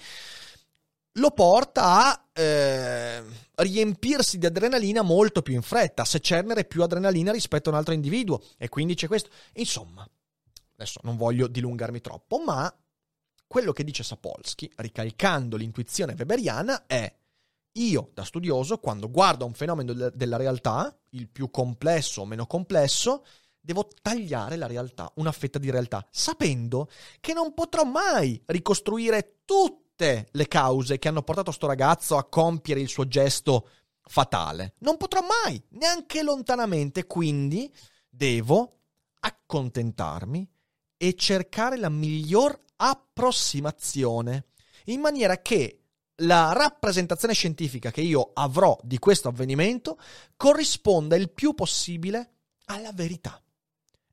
lo porta a eh, riempirsi di adrenalina molto più in fretta, a secernere più adrenalina rispetto a un altro individuo. E quindi c'è questo. Insomma, adesso non voglio dilungarmi troppo, ma quello che dice Sapolsky, ricalcando l'intuizione weberiana, è io, da studioso, quando guardo un fenomeno della realtà, il più complesso o meno complesso, devo tagliare la realtà, una fetta di realtà, sapendo che non potrò mai ricostruire tutte le cause che hanno portato sto ragazzo a compiere il suo gesto fatale. Non potrò mai, neanche lontanamente, quindi devo accontentarmi e cercare la miglior approssimazione, in maniera che la rappresentazione scientifica che io avrò di questo avvenimento corrisponda il più possibile alla verità.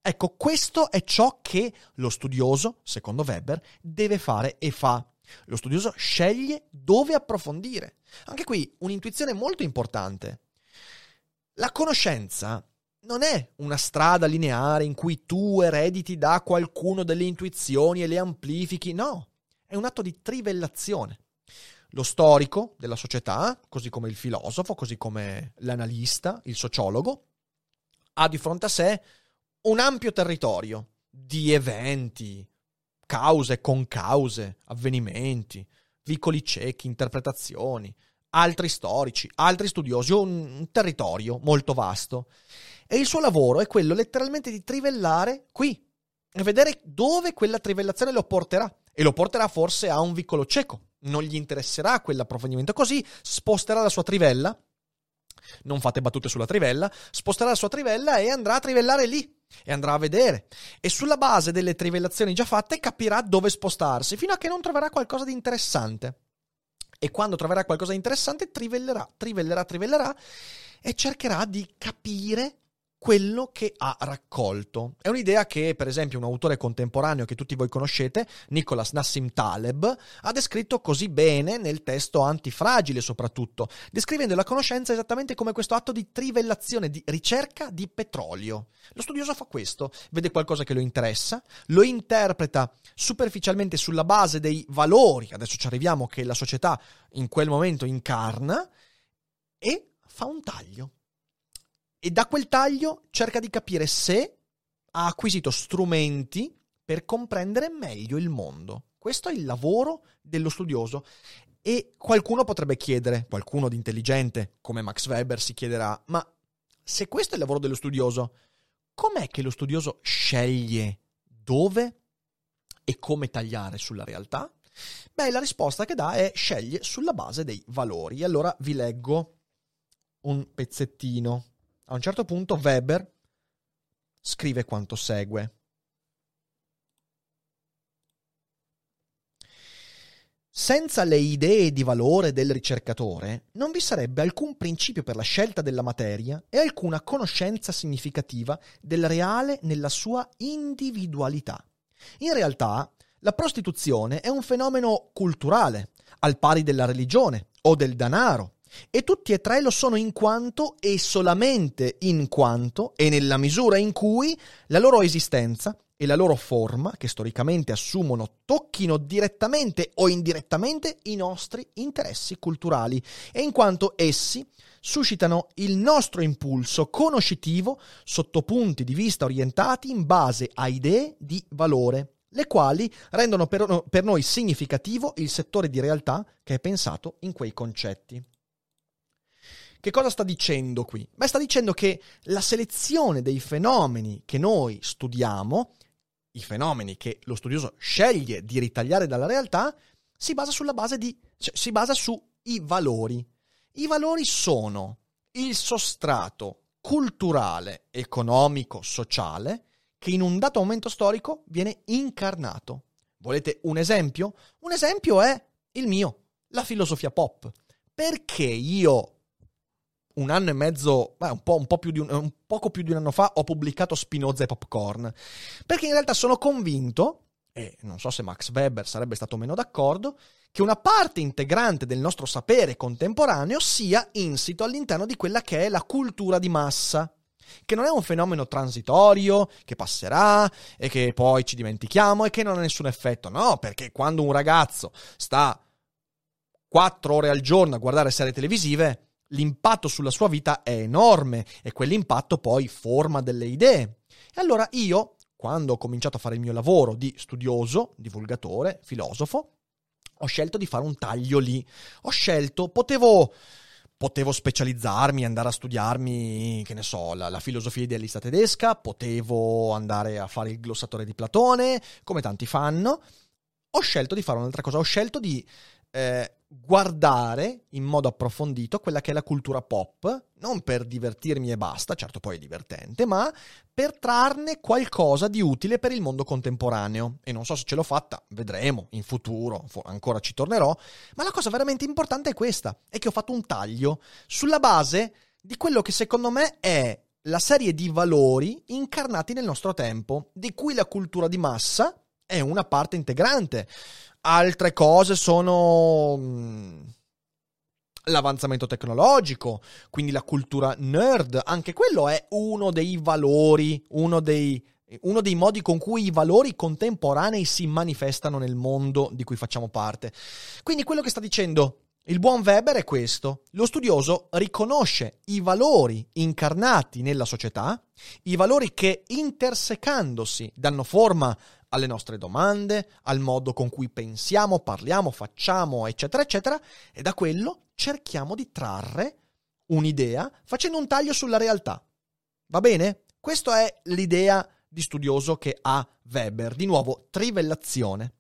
Ecco, questo è ciò che lo studioso, secondo Weber, deve fare e fa. Lo studioso sceglie dove approfondire. Anche qui un'intuizione molto importante. La conoscenza non è una strada lineare in cui tu erediti da qualcuno delle intuizioni e le amplifichi, no, è un atto di trivellazione. Lo storico della società, così come il filosofo, così come l'analista, il sociologo, ha di fronte a sé un ampio territorio di eventi, cause, concause, avvenimenti, vicoli ciechi, interpretazioni, altri storici, altri studiosi, un territorio molto vasto. E il suo lavoro è quello letteralmente di trivellare qui e vedere dove quella trivellazione lo porterà. E lo porterà forse a un vicolo cieco. Non gli interesserà quell'approfondimento. Così sposterà la sua trivella. Non fate battute sulla trivella. Sposterà la sua trivella e andrà a trivellare lì. E andrà a vedere. E sulla base delle trivellazioni già fatte capirà dove spostarsi. Fino a che non troverà qualcosa di interessante. E quando troverà qualcosa di interessante, trivellerà, trivellerà, trivellerà e cercherà di capire quello che ha raccolto. È un'idea che, per esempio, un autore contemporaneo che tutti voi conoscete, Nicholas Nassim Taleb, ha descritto così bene nel testo Antifragile soprattutto, descrivendo la conoscenza esattamente come questo atto di trivellazione, di ricerca di petrolio. Lo studioso fa questo, vede qualcosa che lo interessa, lo interpreta superficialmente sulla base dei valori, adesso ci arriviamo che la società in quel momento incarna, e fa un taglio e da quel taglio cerca di capire se ha acquisito strumenti per comprendere meglio il mondo. Questo è il lavoro dello studioso e qualcuno potrebbe chiedere, qualcuno di intelligente come Max Weber si chiederà, ma se questo è il lavoro dello studioso, com'è che lo studioso sceglie dove e come tagliare sulla realtà? Beh, la risposta che dà è sceglie sulla base dei valori. E allora vi leggo un pezzettino a un certo punto Weber scrive quanto segue. Senza le idee di valore del ricercatore non vi sarebbe alcun principio per la scelta della materia e alcuna conoscenza significativa del reale nella sua individualità. In realtà, la prostituzione è un fenomeno culturale, al pari della religione o del danaro, e tutti e tre lo sono in quanto e solamente in quanto e nella misura in cui la loro esistenza e la loro forma, che storicamente assumono, tocchino direttamente o indirettamente i nostri interessi culturali e in quanto essi suscitano il nostro impulso conoscitivo sotto punti di vista orientati in base a idee di valore, le quali rendono per, noi significativo il settore di realtà che è pensato in quei concetti. Che cosa sta dicendo qui? Beh, sta dicendo che la selezione dei fenomeni che noi studiamo, i fenomeni che lo studioso sceglie di ritagliare dalla realtà, si basa sulla base di, cioè, si basa sui valori. I valori sono il sostrato culturale, economico, sociale che in un dato momento storico viene incarnato. Volete un esempio? Un esempio è il mio, la filosofia pop. Perché io un anno e mezzo, beh, un, po', un, po un, un poco più di un anno fa, ho pubblicato Spinoza e Popcorn. Perché in realtà sono convinto, e non so se Max Weber sarebbe stato meno d'accordo, che una parte integrante del nostro sapere contemporaneo sia insito all'interno di quella che è la cultura di massa che non è un fenomeno transitorio, che passerà e che poi ci dimentichiamo e che non ha nessun effetto. No, perché quando un ragazzo sta 4 ore al giorno a guardare serie televisive, l'impatto sulla sua vita è enorme e quell'impatto poi forma delle idee. E allora io, quando ho cominciato a fare il mio lavoro di studioso, divulgatore, filosofo, ho scelto di fare un taglio lì. Ho scelto, potevo potevo specializzarmi, andare a studiarmi, che ne so, la, la, filosofia idealista tedesca, potevo andare a fare il glossatore di Platone, come tanti fanno. Ho scelto di fare un'altra cosa, ho scelto di eh, guardare in modo approfondito quella che è la cultura pop, non per divertirmi e basta, certo poi è divertente, ma per trarne qualcosa di utile per il mondo contemporaneo. E non so se ce l'ho fatta, vedremo in futuro, ancora ci tornerò, ma la cosa veramente importante è questa, è che ho fatto un taglio sulla base di quello che secondo me è la serie di valori incarnati nel nostro tempo, di cui la cultura di massa è una parte integrante. Altre cose sono mm, l'avanzamento tecnologico, quindi la cultura nerd, anche quello è uno dei valori, uno dei, uno dei modi con cui i valori contemporanei si manifestano nel mondo di cui facciamo parte. Quindi quello che sta dicendo il buon Weber è questo. Lo studioso riconosce i valori incarnati nella società, i valori che intersecandosi danno forma alle nostre domande, al modo con cui pensiamo, parliamo, facciamo, eccetera, eccetera, e da quello cerchiamo di trarre un'idea facendo un taglio sulla realtà. Va bene? Questa è l'idea di studioso che ha Weber. Di nuovo, trivellazione.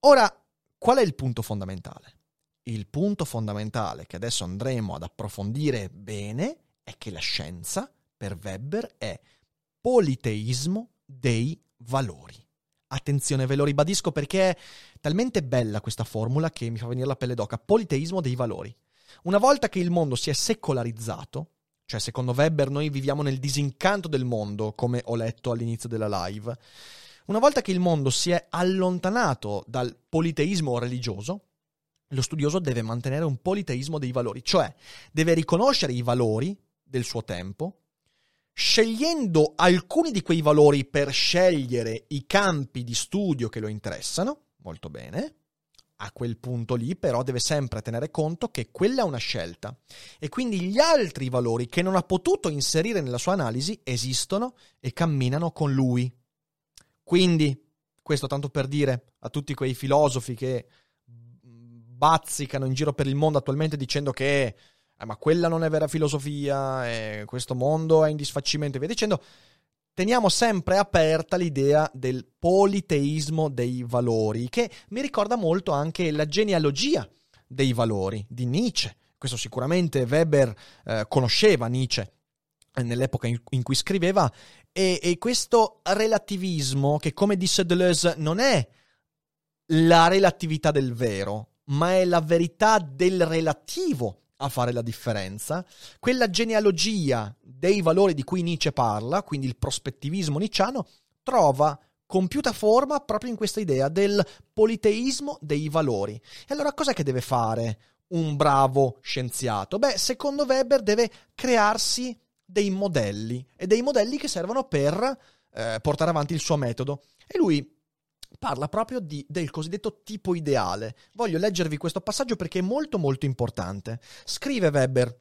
Ora, qual è il punto fondamentale? Il punto fondamentale che adesso andremo ad approfondire bene è che la scienza, per Weber, è politeismo dei valori. Attenzione, ve lo ribadisco perché è talmente bella questa formula che mi fa venire la pelle d'oca. Politeismo dei valori. Una volta che il mondo si è secolarizzato, cioè secondo Weber noi viviamo nel disincanto del mondo, come ho letto all'inizio della live, una volta che il mondo si è allontanato dal politeismo religioso, lo studioso deve mantenere un politeismo dei valori, cioè deve riconoscere i valori del suo tempo, scegliendo alcuni di quei valori per scegliere i campi di studio che lo interessano, molto bene. A quel punto lì però deve sempre tenere conto che quella è una scelta e quindi gli altri valori che non ha potuto inserire nella sua analisi esistono e camminano con lui. Quindi, questo tanto per dire a tutti quei filosofi che bazzicano in giro per il mondo attualmente dicendo che eh, ma quella non è vera filosofia, eh, questo mondo è in disfacimento e via dicendo, teniamo sempre aperta l'idea del politeismo dei valori, che mi ricorda molto anche la genealogia dei valori di Nietzsche. Questo sicuramente Weber eh, conosceva Nietzsche eh, nell'epoca in, in cui scriveva e, e, questo relativismo che come disse Deleuze non è la relatività del vero, ma è la verità del relativo a fare la differenza. Quella genealogia dei valori di cui Nietzsche parla, quindi il prospettivismo nicciano, trova compiuta forma proprio in questa idea del politeismo dei valori. E allora cos'è che deve fare un bravo scienziato? Beh, secondo Weber deve crearsi dei modelli e dei modelli che servono per eh, portare avanti il suo metodo. E lui parla proprio di, del cosiddetto tipo ideale. Voglio leggervi questo passaggio perché è molto molto importante. Scrive Weber,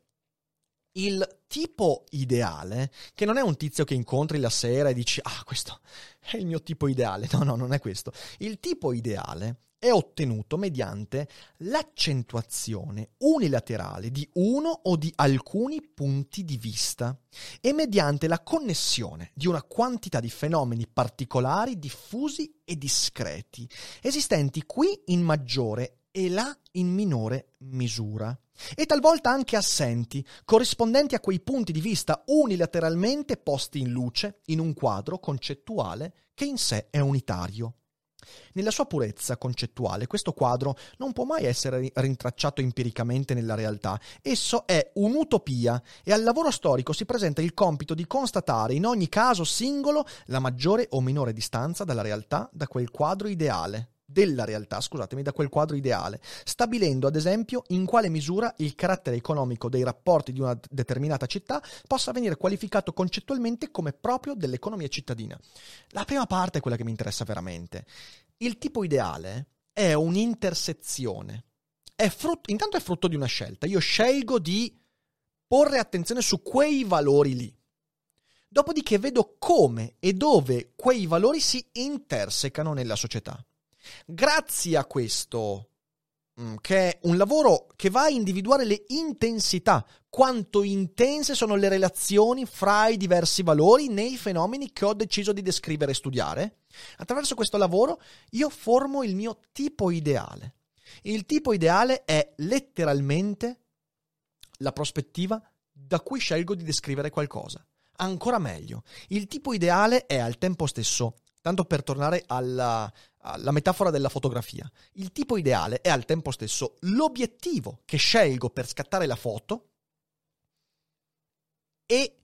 il tipo ideale, che non è un tizio che incontri la sera e dici, ah, questo è il mio tipo ideale. No, no, non è questo. Il tipo ideale è ottenuto mediante l'accentuazione unilaterale di uno o di alcuni punti di vista e mediante la connessione di una quantità di fenomeni particolari diffusi e discreti, esistenti qui in maggiore e là in minore misura, e talvolta anche assenti, corrispondenti a quei punti di vista unilateralmente posti in luce in un quadro concettuale che in sé è unitario. Nella sua purezza concettuale, questo quadro non può mai essere rintracciato empiricamente nella realtà. Esso è un'utopia e al lavoro storico si presenta il compito di constatare in ogni caso singolo la maggiore o minore distanza dalla realtà da quel quadro ideale della realtà, scusatemi, da quel quadro ideale, stabilendo ad esempio in quale misura il carattere economico dei rapporti di una determinata città possa venire qualificato concettualmente come proprio dell'economia cittadina. La prima parte è quella che mi interessa veramente. Il tipo ideale è un'intersezione. È frutto, intanto è frutto di una scelta. Io scelgo di porre attenzione su quei valori lì. Dopodiché vedo come e dove quei valori si intersecano nella società. Grazie a questo, mm, che è un lavoro che va a individuare le intensità, quanto intense sono le relazioni fra i diversi valori nei fenomeni che ho deciso di descrivere e studiare. Attraverso questo lavoro io formo il mio tipo ideale. Il tipo ideale è letteralmente la prospettiva da cui scelgo di descrivere qualcosa. Ancora meglio, il tipo ideale è al tempo stesso, tanto per tornare alla, la metafora della fotografia. Il tipo ideale è al tempo stesso l'obiettivo che scelgo per scattare la foto e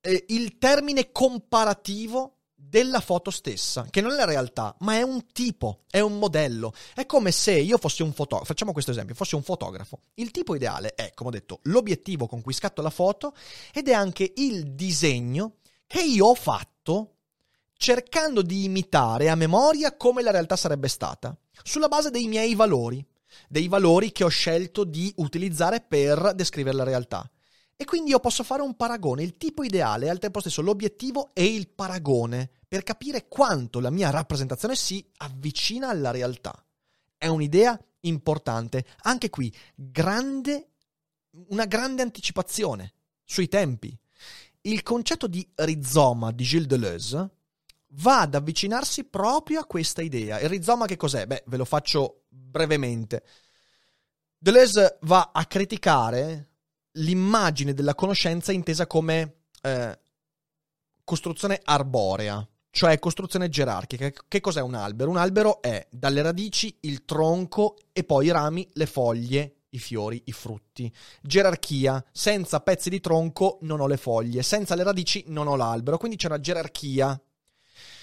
eh, il termine comparativo della foto stessa, che non è la realtà, ma è un tipo, è un modello. È come se io fossi un fotografo, facciamo questo esempio, fossi un fotografo. Il tipo ideale è, come ho detto, l'obiettivo con cui scatto la foto ed è anche il disegno che io ho fatto cercando di imitare a memoria come la realtà sarebbe stata, sulla base dei miei valori, dei valori che ho scelto di utilizzare per descrivere la realtà. E quindi io posso fare un paragone, il tipo ideale è al tempo stesso l'obiettivo e il paragone, per capire quanto la mia rappresentazione si avvicina alla realtà. È un'idea importante, anche qui grande, una grande anticipazione sui tempi. Il concetto di rizoma di Gilles Deleuze va ad avvicinarsi proprio a questa idea. Il rizoma che cos'è? Beh, ve lo faccio brevemente. Deleuze va a criticare l'immagine della conoscenza intesa come eh, costruzione arborea, cioè costruzione gerarchica. Che cos'è un albero? Un albero è dalle radici il tronco e poi i rami, le foglie, i fiori, i frutti. Gerarchia, senza pezzi di tronco non ho le foglie, senza le radici non ho l'albero, quindi c'è una gerarchia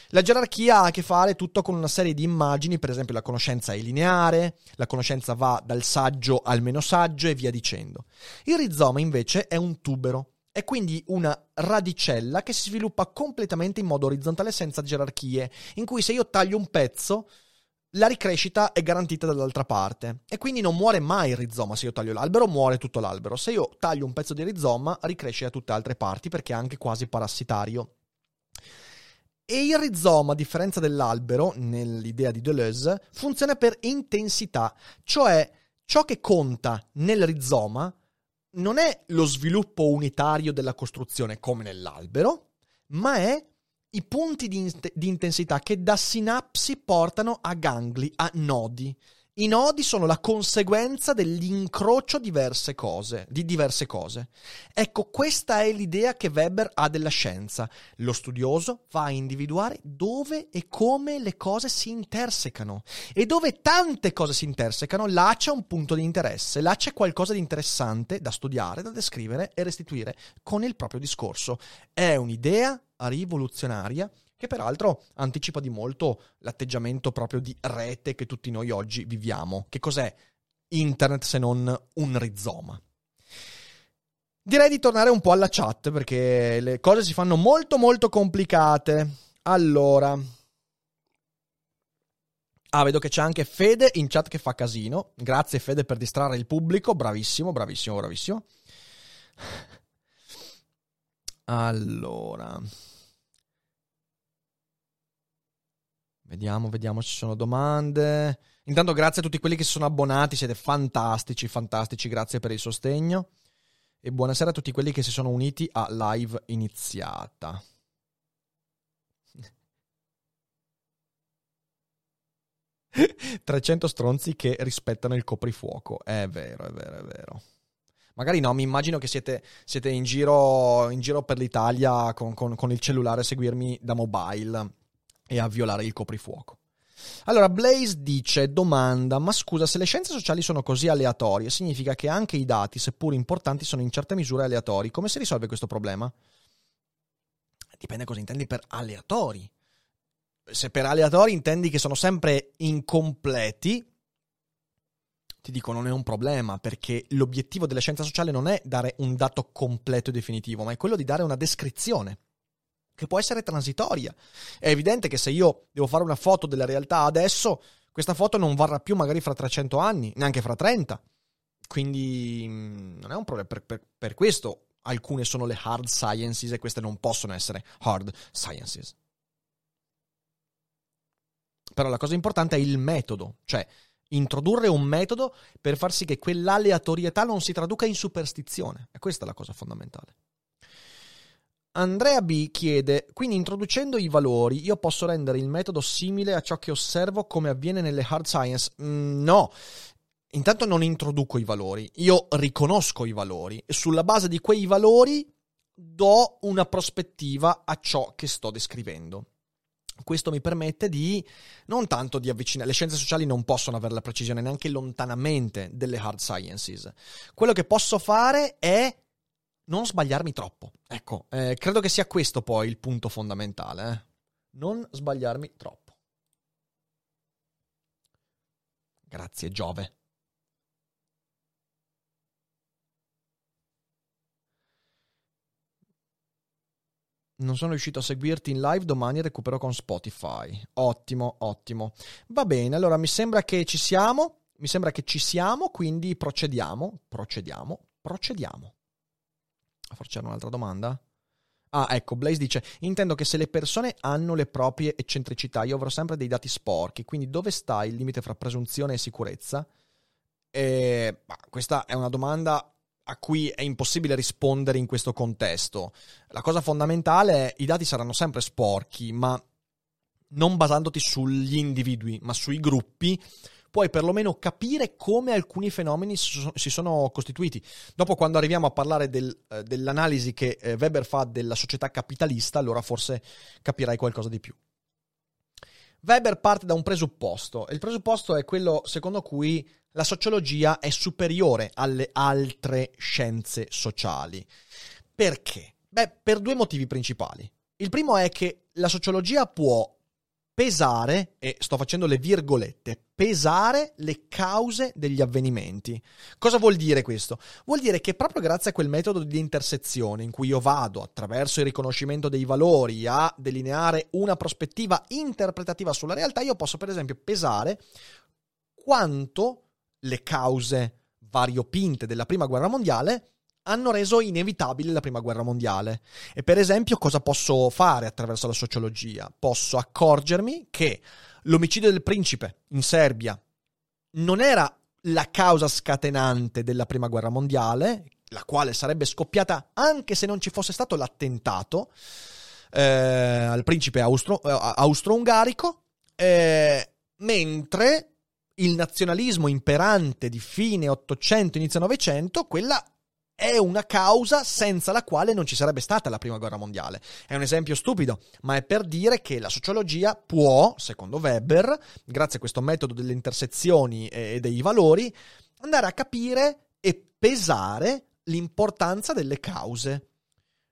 la gerarchia ha a che fare tutto con una serie di immagini, per esempio la conoscenza è lineare, la conoscenza va dal saggio al meno saggio e via dicendo. Il rizoma invece è un tubero, è quindi una radicella che si sviluppa completamente in modo orizzontale senza gerarchie, in cui se io taglio un pezzo, la ricrescita è garantita dall'altra parte e quindi non muore mai il rizoma se io taglio l'albero, muore tutto l'albero. Se io taglio un pezzo di rizoma, ricresce da tutte le altre parti perché è anche quasi parassitario. E il rizoma, a differenza dell'albero, nell'idea di Deleuze, funziona per intensità, cioè ciò che conta nel rizoma non è lo sviluppo unitario della costruzione come nell'albero, ma è i punti di, in- di intensità che da sinapsi portano a gangli, a nodi. I nodi sono la conseguenza dell'incrocio diverse cose, di diverse cose. Ecco, questa è l'idea che Weber ha della scienza. Lo studioso va a individuare dove e come le cose si intersecano. E dove tante cose si intersecano, là c'è un punto di interesse, là c'è qualcosa di interessante da studiare, da descrivere e restituire con il proprio discorso. È un'idea rivoluzionaria che peraltro anticipa di molto l'atteggiamento proprio di rete che tutti noi oggi viviamo. Che cos'è internet se non un rizoma? Direi di tornare un po' alla chat perché le cose si fanno molto molto complicate. Allora, Ah, vedo che c'è anche Fede in chat che fa casino. Grazie Fede per distrarre il pubblico. Bravissimo, bravissimo, bravissimo. Allora. Vediamo, vediamo ci sono domande. Intanto grazie a tutti quelli che si sono abbonati, siete fantastici, fantastici, grazie per il sostegno. E buonasera a tutti quelli che si sono uniti a live iniziata. 300 stronzi che rispettano il coprifuoco. È vero, è vero, è vero. Magari no, mi immagino che siete, siete in, giro, giro, per l'Italia con, con il cellulare a seguirmi da mobile e a violare il coprifuoco. Allora, Blaze dice, domanda, ma scusa, se le scienze sociali sono così aleatorie, significa che anche i dati, seppur importanti, sono in certe misure aleatori. Come si risolve questo problema? Dipende cosa intendi per aleatori se per aleatori intendi che sono sempre incompleti, ti dico non è un problema perché l'obiettivo della scienza sociale non è dare un dato completo e definitivo, ma è quello di dare una descrizione che può essere transitoria. È evidente che se io devo fare una foto della realtà adesso, questa foto non varrà più magari fra 300 anni, neanche fra 30. Quindi mm, non è un problema. Per, per, per questo alcune sono le hard sciences e queste non possono essere hard sciences. Però la cosa importante è il metodo, cioè introdurre un metodo per far sì che quell'aleatorietà non si traduca in superstizione. E questa è la cosa fondamentale. Andrea B chiede: Quindi introducendo i valori, io posso rendere il metodo simile a ciò che osservo come avviene nelle hard science? Mm, no. Intanto non introduco i valori, io riconosco i valori e sulla base di quei valori do una prospettiva a ciò che sto descrivendo. Questo mi permette di non tanto di avvicinare, le scienze sociali non possono avere la precisione neanche lontanamente delle hard sciences. Quello che posso fare è non sbagliarmi troppo. Ecco, eh, credo che sia questo poi il punto fondamentale. Eh? Non sbagliarmi troppo. Grazie Giove. Non sono riuscito a seguirti in live, domani recupero con Spotify. Ottimo, ottimo. Va bene, allora mi sembra che ci siamo, mi sembra che ci siamo, quindi procediamo, procediamo, procediamo. Forse c'era un'altra domanda? Ah, ecco, Blaze dice: Intendo che se le persone hanno le proprie eccentricità, io avrò sempre dei dati sporchi, quindi dove sta il limite fra presunzione e sicurezza? E, bah, questa è una domanda a cui è impossibile rispondere in questo contesto. La cosa fondamentale è i dati saranno sempre sporchi, ma non basandoti sugli individui, ma sui gruppi, puoi perlomeno capire come alcuni fenomeni si sono costituiti. Dopo, quando arriviamo a parlare del, eh, dell'analisi che eh, Weber fa della società capitalista, allora forse capirai qualcosa di più. Weber parte da un presupposto, il presupposto è quello secondo cui la sociologia è superiore alle altre scienze sociali. Perché? Beh, per due motivi principali. Il primo è che la sociologia può pesare, e sto facendo le virgolette, pesare le cause degli avvenimenti. Cosa vuol dire questo? Vuol dire che proprio grazie a quel metodo di intersezione in cui io vado attraverso il riconoscimento dei valori a delineare una prospettiva interpretativa sulla realtà, io posso per esempio pesare quanto le cause variopinte della prima guerra mondiale hanno reso inevitabile la prima guerra mondiale. E per esempio cosa posso fare attraverso la sociologia? Posso accorgermi che l'omicidio del principe in Serbia non era la causa scatenante della prima guerra mondiale, la quale sarebbe scoppiata anche se non ci fosse stato l'attentato eh, al principe austro, eh, austro-ungarico, eh, mentre il nazionalismo imperante di fine 800, inizio 900, quella è una causa senza la quale non ci sarebbe stata la prima guerra mondiale. È un esempio stupido, ma è per dire che la sociologia può, secondo Weber, grazie a questo metodo delle intersezioni e dei valori, andare a capire e pesare l'importanza delle cause.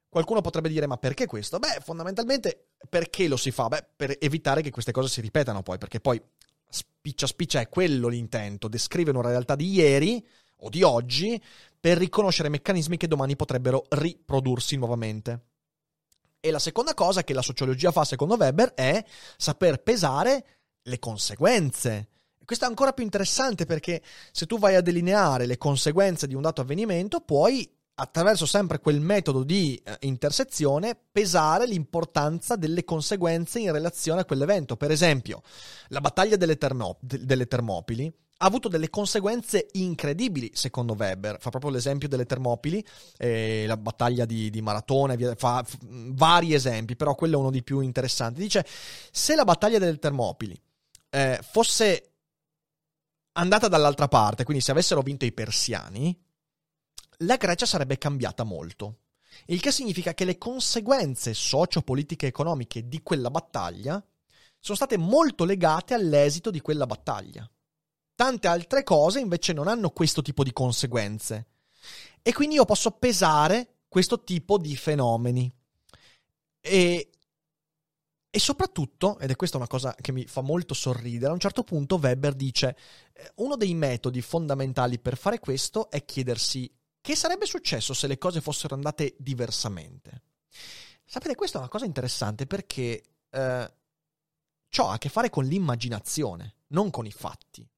Qualcuno potrebbe dire: Ma perché questo? Beh, fondamentalmente perché lo si fa? Beh, per evitare che queste cose si ripetano poi, perché poi spiccia spiccia è quello l'intento, descrivere una realtà di ieri o di oggi per riconoscere meccanismi che domani potrebbero riprodursi nuovamente. E la seconda cosa che la sociologia fa, secondo Weber, è saper pesare le conseguenze. Questo è ancora più interessante perché se tu vai a delineare le conseguenze di un dato avvenimento, puoi attraverso sempre quel metodo di eh, intersezione, pesare l'importanza delle conseguenze in relazione a quell'evento. Per esempio, la battaglia delle, Termo- delle Termopili ha avuto delle conseguenze incredibili, secondo Weber. Fa proprio l'esempio delle Termopili, eh, la battaglia di, di Maratona, via, fa f- vari esempi, però quello è uno dei più interessanti. Dice, se la battaglia delle Termopili eh, fosse andata dall'altra parte, quindi se avessero vinto i persiani, la Grecia sarebbe cambiata molto. Il che significa che le conseguenze socio-politiche e economiche di quella battaglia sono state molto legate all'esito di quella battaglia. Tante altre cose invece non hanno questo tipo di conseguenze. E quindi io posso pesare questo tipo di fenomeni. E, e soprattutto, ed è questa una cosa che mi fa molto sorridere, a un certo punto Weber dice eh, uno dei metodi fondamentali per fare questo è chiedersi che sarebbe successo se le cose fossero andate diversamente? Sapete, questa è una cosa interessante perché eh, ciò ha a che fare con l'immaginazione, non con i fatti.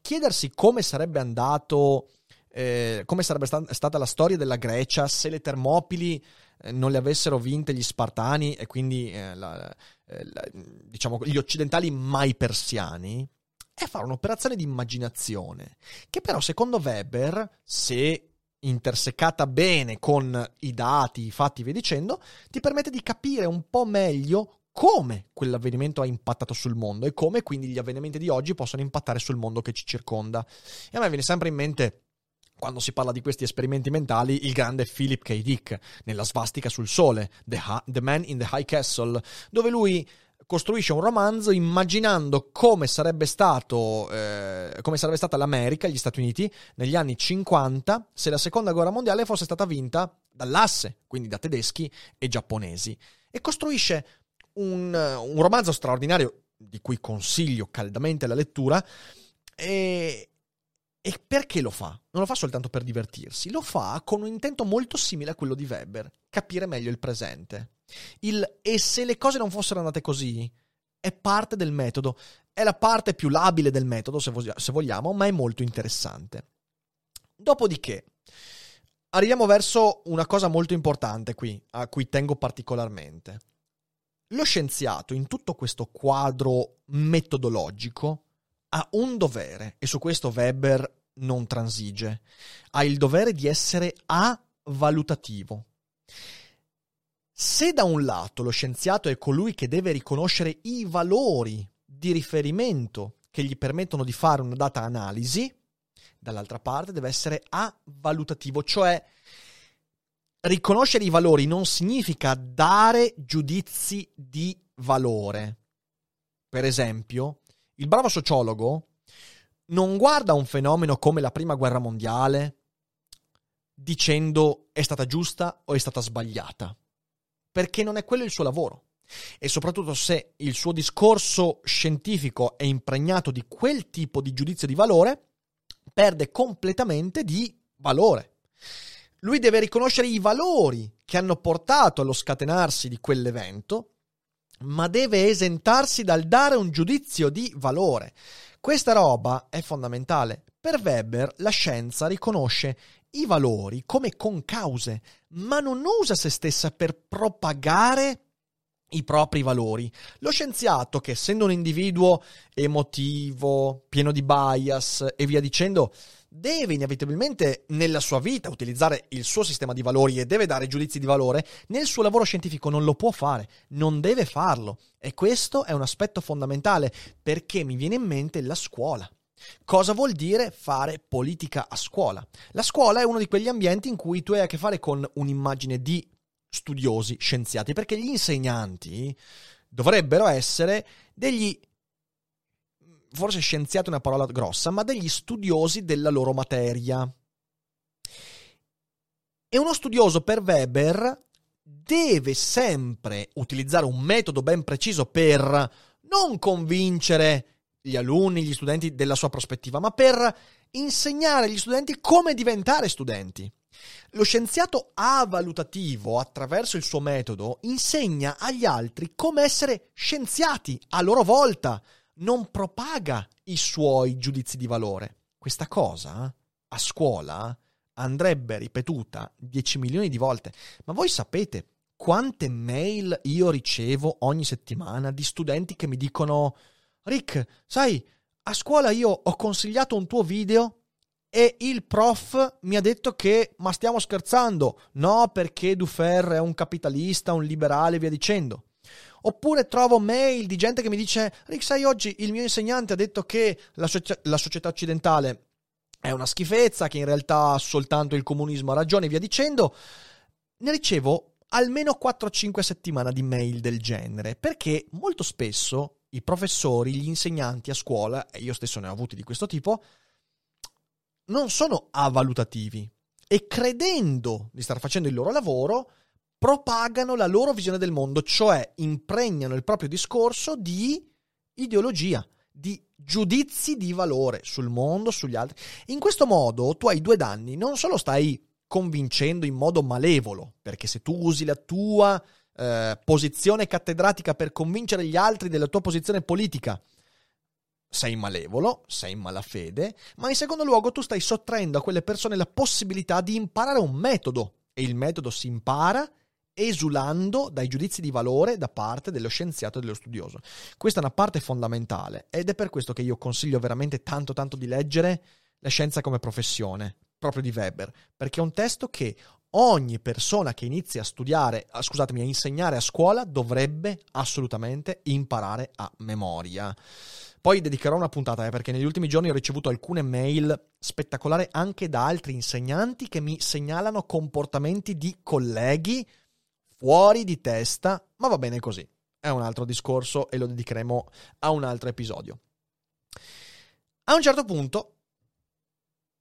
Chiedersi come sarebbe andato, eh, come sarebbe sta- stata la storia della Grecia se le Termopili eh, non le avessero vinte gli Spartani e quindi eh, la, eh, la, diciamo, gli occidentali mai persiani, è fare un'operazione di immaginazione, che però secondo Weber, se intersecata bene con i dati, i fatti via dicendo, ti permette di capire un po' meglio come quell'avvenimento ha impattato sul mondo e come quindi gli avvenimenti di oggi possono impattare sul mondo che ci circonda. E a me viene sempre in mente quando si parla di questi esperimenti mentali, il grande Philip K. Dick nella svastica sul sole, The, ha- The Man in the High Castle, dove lui costruisce un romanzo immaginando come sarebbe, stato, eh, come sarebbe stata l'America, gli Stati Uniti, negli anni 50 se la seconda guerra mondiale fosse stata vinta dall'asse, quindi da tedeschi e giapponesi. E costruisce un, un romanzo straordinario di cui consiglio caldamente la lettura. E, e perché lo fa? Non lo fa soltanto per divertirsi, lo fa con un intento molto simile a quello di Weber, capire meglio il presente. Il e se le cose non fossero andate così è parte del metodo, è la parte più labile del metodo se, vogliamo, ma è molto interessante. Dopodiché, arriviamo verso una cosa molto importante qui, a cui tengo particolarmente. Lo scienziato in tutto questo quadro metodologico ha un dovere, e su questo Weber non transige, ha il dovere di essere avalutativo. Se da un lato lo scienziato è colui che deve riconoscere i valori di riferimento che gli permettono di fare una data analisi, dall'altra parte deve essere avalutativo, cioè riconoscere i valori non significa dare giudizi di valore. Per esempio, il bravo sociologo non guarda un fenomeno come la prima guerra mondiale dicendo è stata giusta o è stata sbagliata, perché non è quello il suo lavoro. E soprattutto se il suo discorso scientifico è impregnato di quel tipo di giudizio di valore, perde completamente di valore. Lui deve riconoscere i valori che hanno portato allo scatenarsi di quell'evento ma deve esentarsi dal dare un giudizio di valore. Questa roba è fondamentale. Per Weber la scienza riconosce i valori come concause, ma non usa se stessa per propagare i propri valori. Lo scienziato, che essendo un individuo emotivo, pieno di bias e via dicendo, deve inevitabilmente nella sua vita utilizzare il suo sistema di valori e deve dare giudizi di valore, nel suo lavoro scientifico non lo può fare, non deve farlo. E questo è un aspetto fondamentale perché mi viene in mente la scuola. Cosa vuol dire fare politica a scuola? La scuola è uno di quegli ambienti in cui tu hai a che fare con un'immagine di studiosi, scienziati, perché gli insegnanti dovrebbero essere degli forse scienziati è una parola grossa, ma degli studiosi della loro materia. E uno studioso per Weber deve sempre utilizzare un metodo ben preciso per non convincere gli alunni, gli studenti della sua prospettiva, ma per insegnare agli studenti come diventare studenti. Lo scienziato avalutativo, attraverso il suo metodo, insegna agli altri come essere scienziati a loro volta, non propaga i suoi giudizi di valore. Questa cosa a scuola andrebbe ripetuta 10 milioni di volte. Ma voi sapete quante mail io ricevo ogni settimana di studenti che mi dicono Rick, sai, a scuola io ho consigliato un tuo video e il prof mi ha detto che ma stiamo scherzando, no perché Dufer è un capitalista, un liberale via dicendo. Oppure trovo mail di gente che mi dice Rick sai oggi il mio insegnante ha detto che la, socia- la società occidentale è una schifezza, che in realtà soltanto il comunismo ha ragione via dicendo. Ne ricevo almeno 4-5 settimane di mail del genere perché molto spesso i professori, gli insegnanti a scuola, e io stesso ne ho avuti di questo tipo, non sono avalutativi e credendo di star facendo il loro lavoro, propagano la loro visione del mondo, cioè impregnano il proprio discorso di ideologia, di giudizi di valore sul mondo, sugli altri. In questo modo tu hai due danni, non solo stai convincendo in modo malevolo, perché se tu usi la tua eh, posizione cattedratica per convincere gli altri della tua posizione politica, sei malevolo, sei in malafede, ma in secondo luogo tu stai sottraendo a quelle persone la possibilità di imparare un metodo e il metodo si impara esulando dai giudizi di valore da parte dello scienziato e dello studioso. Questa è una parte fondamentale ed è per questo che io consiglio veramente tanto tanto di leggere La scienza come professione, proprio di Weber, perché è un testo che ogni persona che inizia a studiare, scusatemi, a insegnare a scuola dovrebbe assolutamente imparare a memoria. Poi dedicherò una puntata, eh, perché negli ultimi giorni ho ricevuto alcune mail spettacolari anche da altri insegnanti che mi segnalano comportamenti di colleghi fuori di testa, ma va bene così. È un altro discorso e lo dedicheremo a un altro episodio. A un certo punto,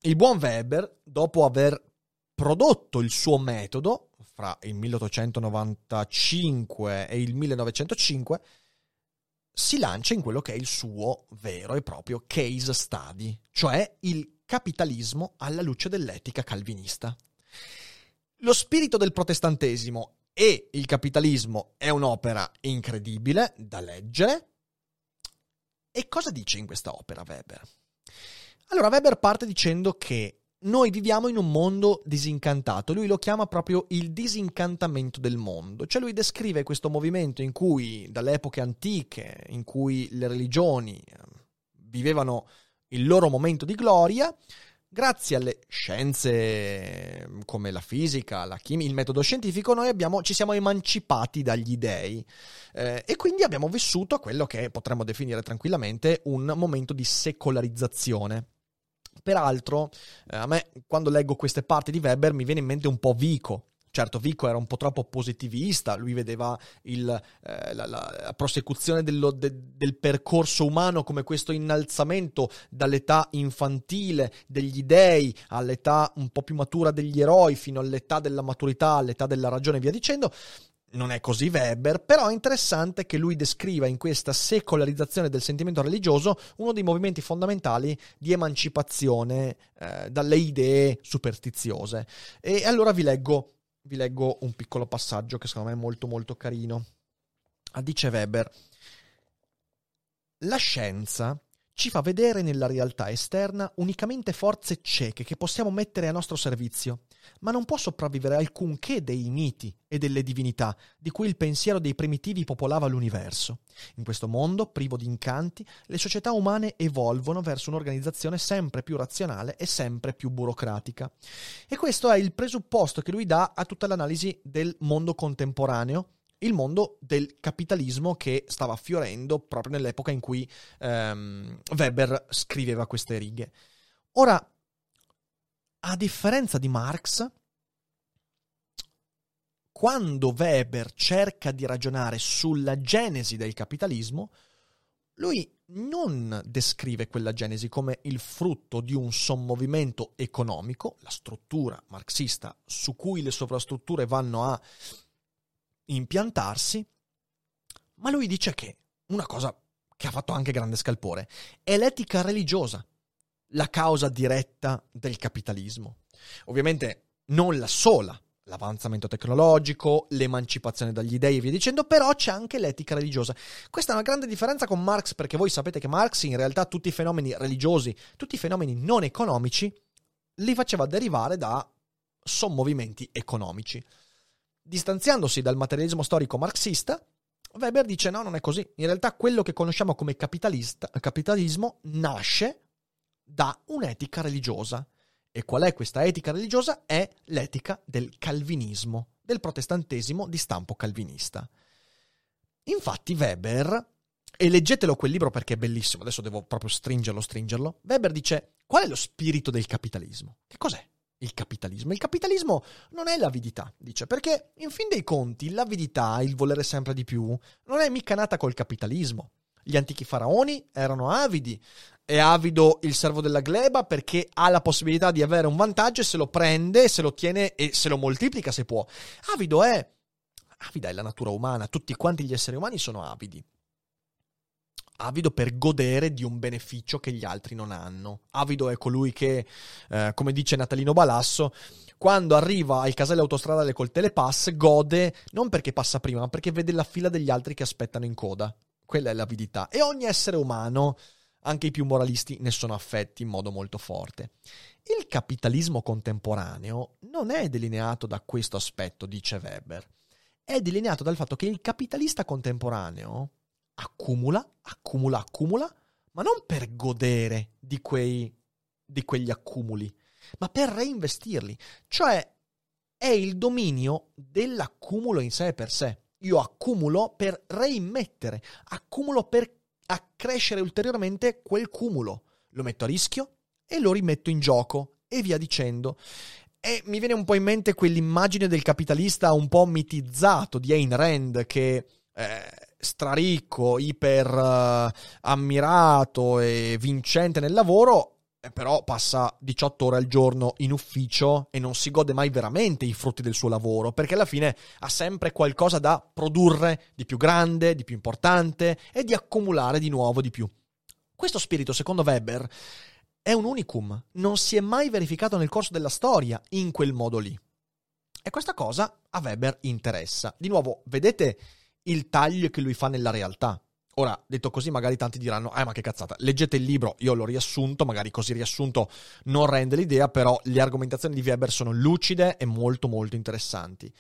il buon Weber, dopo aver prodotto il suo metodo fra il 1895 e il 1905, si lancia in quello che è il suo vero e proprio case study, cioè il capitalismo alla luce dell'etica calvinista. Lo spirito del protestantesimo e il capitalismo è un'opera incredibile da leggere. E cosa dice in questa opera Weber? Allora Weber parte dicendo che noi viviamo in un mondo disincantato, lui lo chiama proprio il disincantamento del mondo, cioè lui descrive questo movimento in cui dalle epoche antiche, in cui le religioni eh, vivevano il loro momento di gloria, grazie alle scienze mm, come la fisica, la chimica, il metodo scientifico, noi abbiamo, ci siamo emancipati dagli dei. Eh, e quindi abbiamo vissuto quello che potremmo definire tranquillamente un momento di secolarizzazione. Peraltro, eh, a me quando leggo queste parti di Weber mi viene in mente un po' Vico, Certo, Vico era un po' troppo positivista, lui vedeva il, eh, la, la, prosecuzione dello, de, del percorso umano come questo innalzamento dall'età infantile degli dei all'età un po' più matura degli eroi fino all'età della maturità, all'età della ragione e via dicendo non è così Weber, però è interessante che lui descriva in questa secolarizzazione del sentimento religioso uno dei movimenti fondamentali di emancipazione eh, dalle idee superstiziose. E allora vi leggo, vi leggo un piccolo passaggio che secondo me è molto molto carino. Ah, dice Weber, la scienza ci fa vedere nella realtà esterna unicamente forze cieche che possiamo mettere a nostro servizio, ma non può sopravvivere alcunché dei miti e delle divinità di cui il pensiero dei primitivi popolava l'universo. In questo mondo, privo di incanti, le società umane evolvono verso un'organizzazione sempre più razionale e sempre più burocratica. E questo è il presupposto che lui dà a tutta l'analisi del mondo contemporaneo il mondo del capitalismo che stava fiorendo proprio nell'epoca in cui ehm, Weber scriveva queste righe. Ora, a differenza di Marx, quando Weber cerca di ragionare sulla genesi del capitalismo, lui non descrive quella genesi come il frutto di un sommovimento economico, la struttura marxista su cui le sovrastrutture vanno a impiantarsi, ma lui dice che una cosa che ha fatto anche grande scalpore è l'etica religiosa, la causa diretta del capitalismo. Ovviamente non la sola, l'avanzamento tecnologico, l'emancipazione dagli dei e via dicendo, però c'è anche l'etica religiosa. Questa è una grande differenza con Marx perché voi sapete che Marx in realtà tutti i fenomeni religiosi, tutti i fenomeni non economici li faceva derivare da sommovimenti economici. Distanziandosi dal materialismo storico marxista, Weber dice no, non è così. In realtà quello che conosciamo come capitalismo nasce da un'etica religiosa. E qual è questa etica religiosa? È l'etica del calvinismo, del protestantesimo di stampo calvinista. Infatti Weber, e leggetelo quel libro perché è bellissimo, adesso devo proprio stringerlo, stringerlo, Weber dice qual è lo spirito del capitalismo? Che cos'è? il capitalismo. Il capitalismo non è l'avidità, dice, perché in fin dei conti l'avidità, il volere sempre di più, non è mica nata col capitalismo. Gli antichi faraoni erano avidi. È avido il servo della gleba perché ha la possibilità di avere un vantaggio e se lo prende, se lo tiene e se lo moltiplica se può. Avido è... Avida è la natura umana, tutti quanti gli esseri umani sono avidi avido per godere di un beneficio che gli altri non hanno. Avido è colui che, eh, come dice Natalino Balasso, quando arriva al casello autostradale col telepass gode non perché passa prima, ma perché vede la fila degli altri che aspettano in coda. Quella è l'avidità. E ogni essere umano, anche i più moralisti, ne sono affetti in modo molto forte. Il capitalismo contemporaneo non è delineato da questo aspetto, dice Weber. È delineato dal fatto che il capitalista contemporaneo accumula, accumula, accumula, ma non per godere di, quei, di quegli accumuli, ma per reinvestirli. Cioè è il dominio dell'accumulo in sé per sé. Io accumulo per reimmettere, accumulo per accrescere ulteriormente quel cumulo. Lo metto a rischio e lo rimetto in gioco e via dicendo. E mi viene un po' in mente quell'immagine del capitalista un po' mitizzato di Ayn Rand che eh, straricco, iper uh, ammirato e vincente nel lavoro, eh, però passa 18 ore al giorno in ufficio e non si gode mai veramente i frutti del suo lavoro, perché alla fine ha sempre qualcosa da produrre di più grande, di più importante e di accumulare di nuovo di più. Questo spirito, secondo Weber, è un unicum, non si è mai verificato nel corso della storia in quel modo lì. E questa cosa a Weber interessa. Di nuovo, vedete il taglio che lui fa nella realtà. Ora, detto così, magari tanti diranno, eh ma che cazzata, leggete il libro, io l'ho riassunto, magari così riassunto non rende l'idea, però le argomentazioni di Weber sono lucide e molto molto interessanti.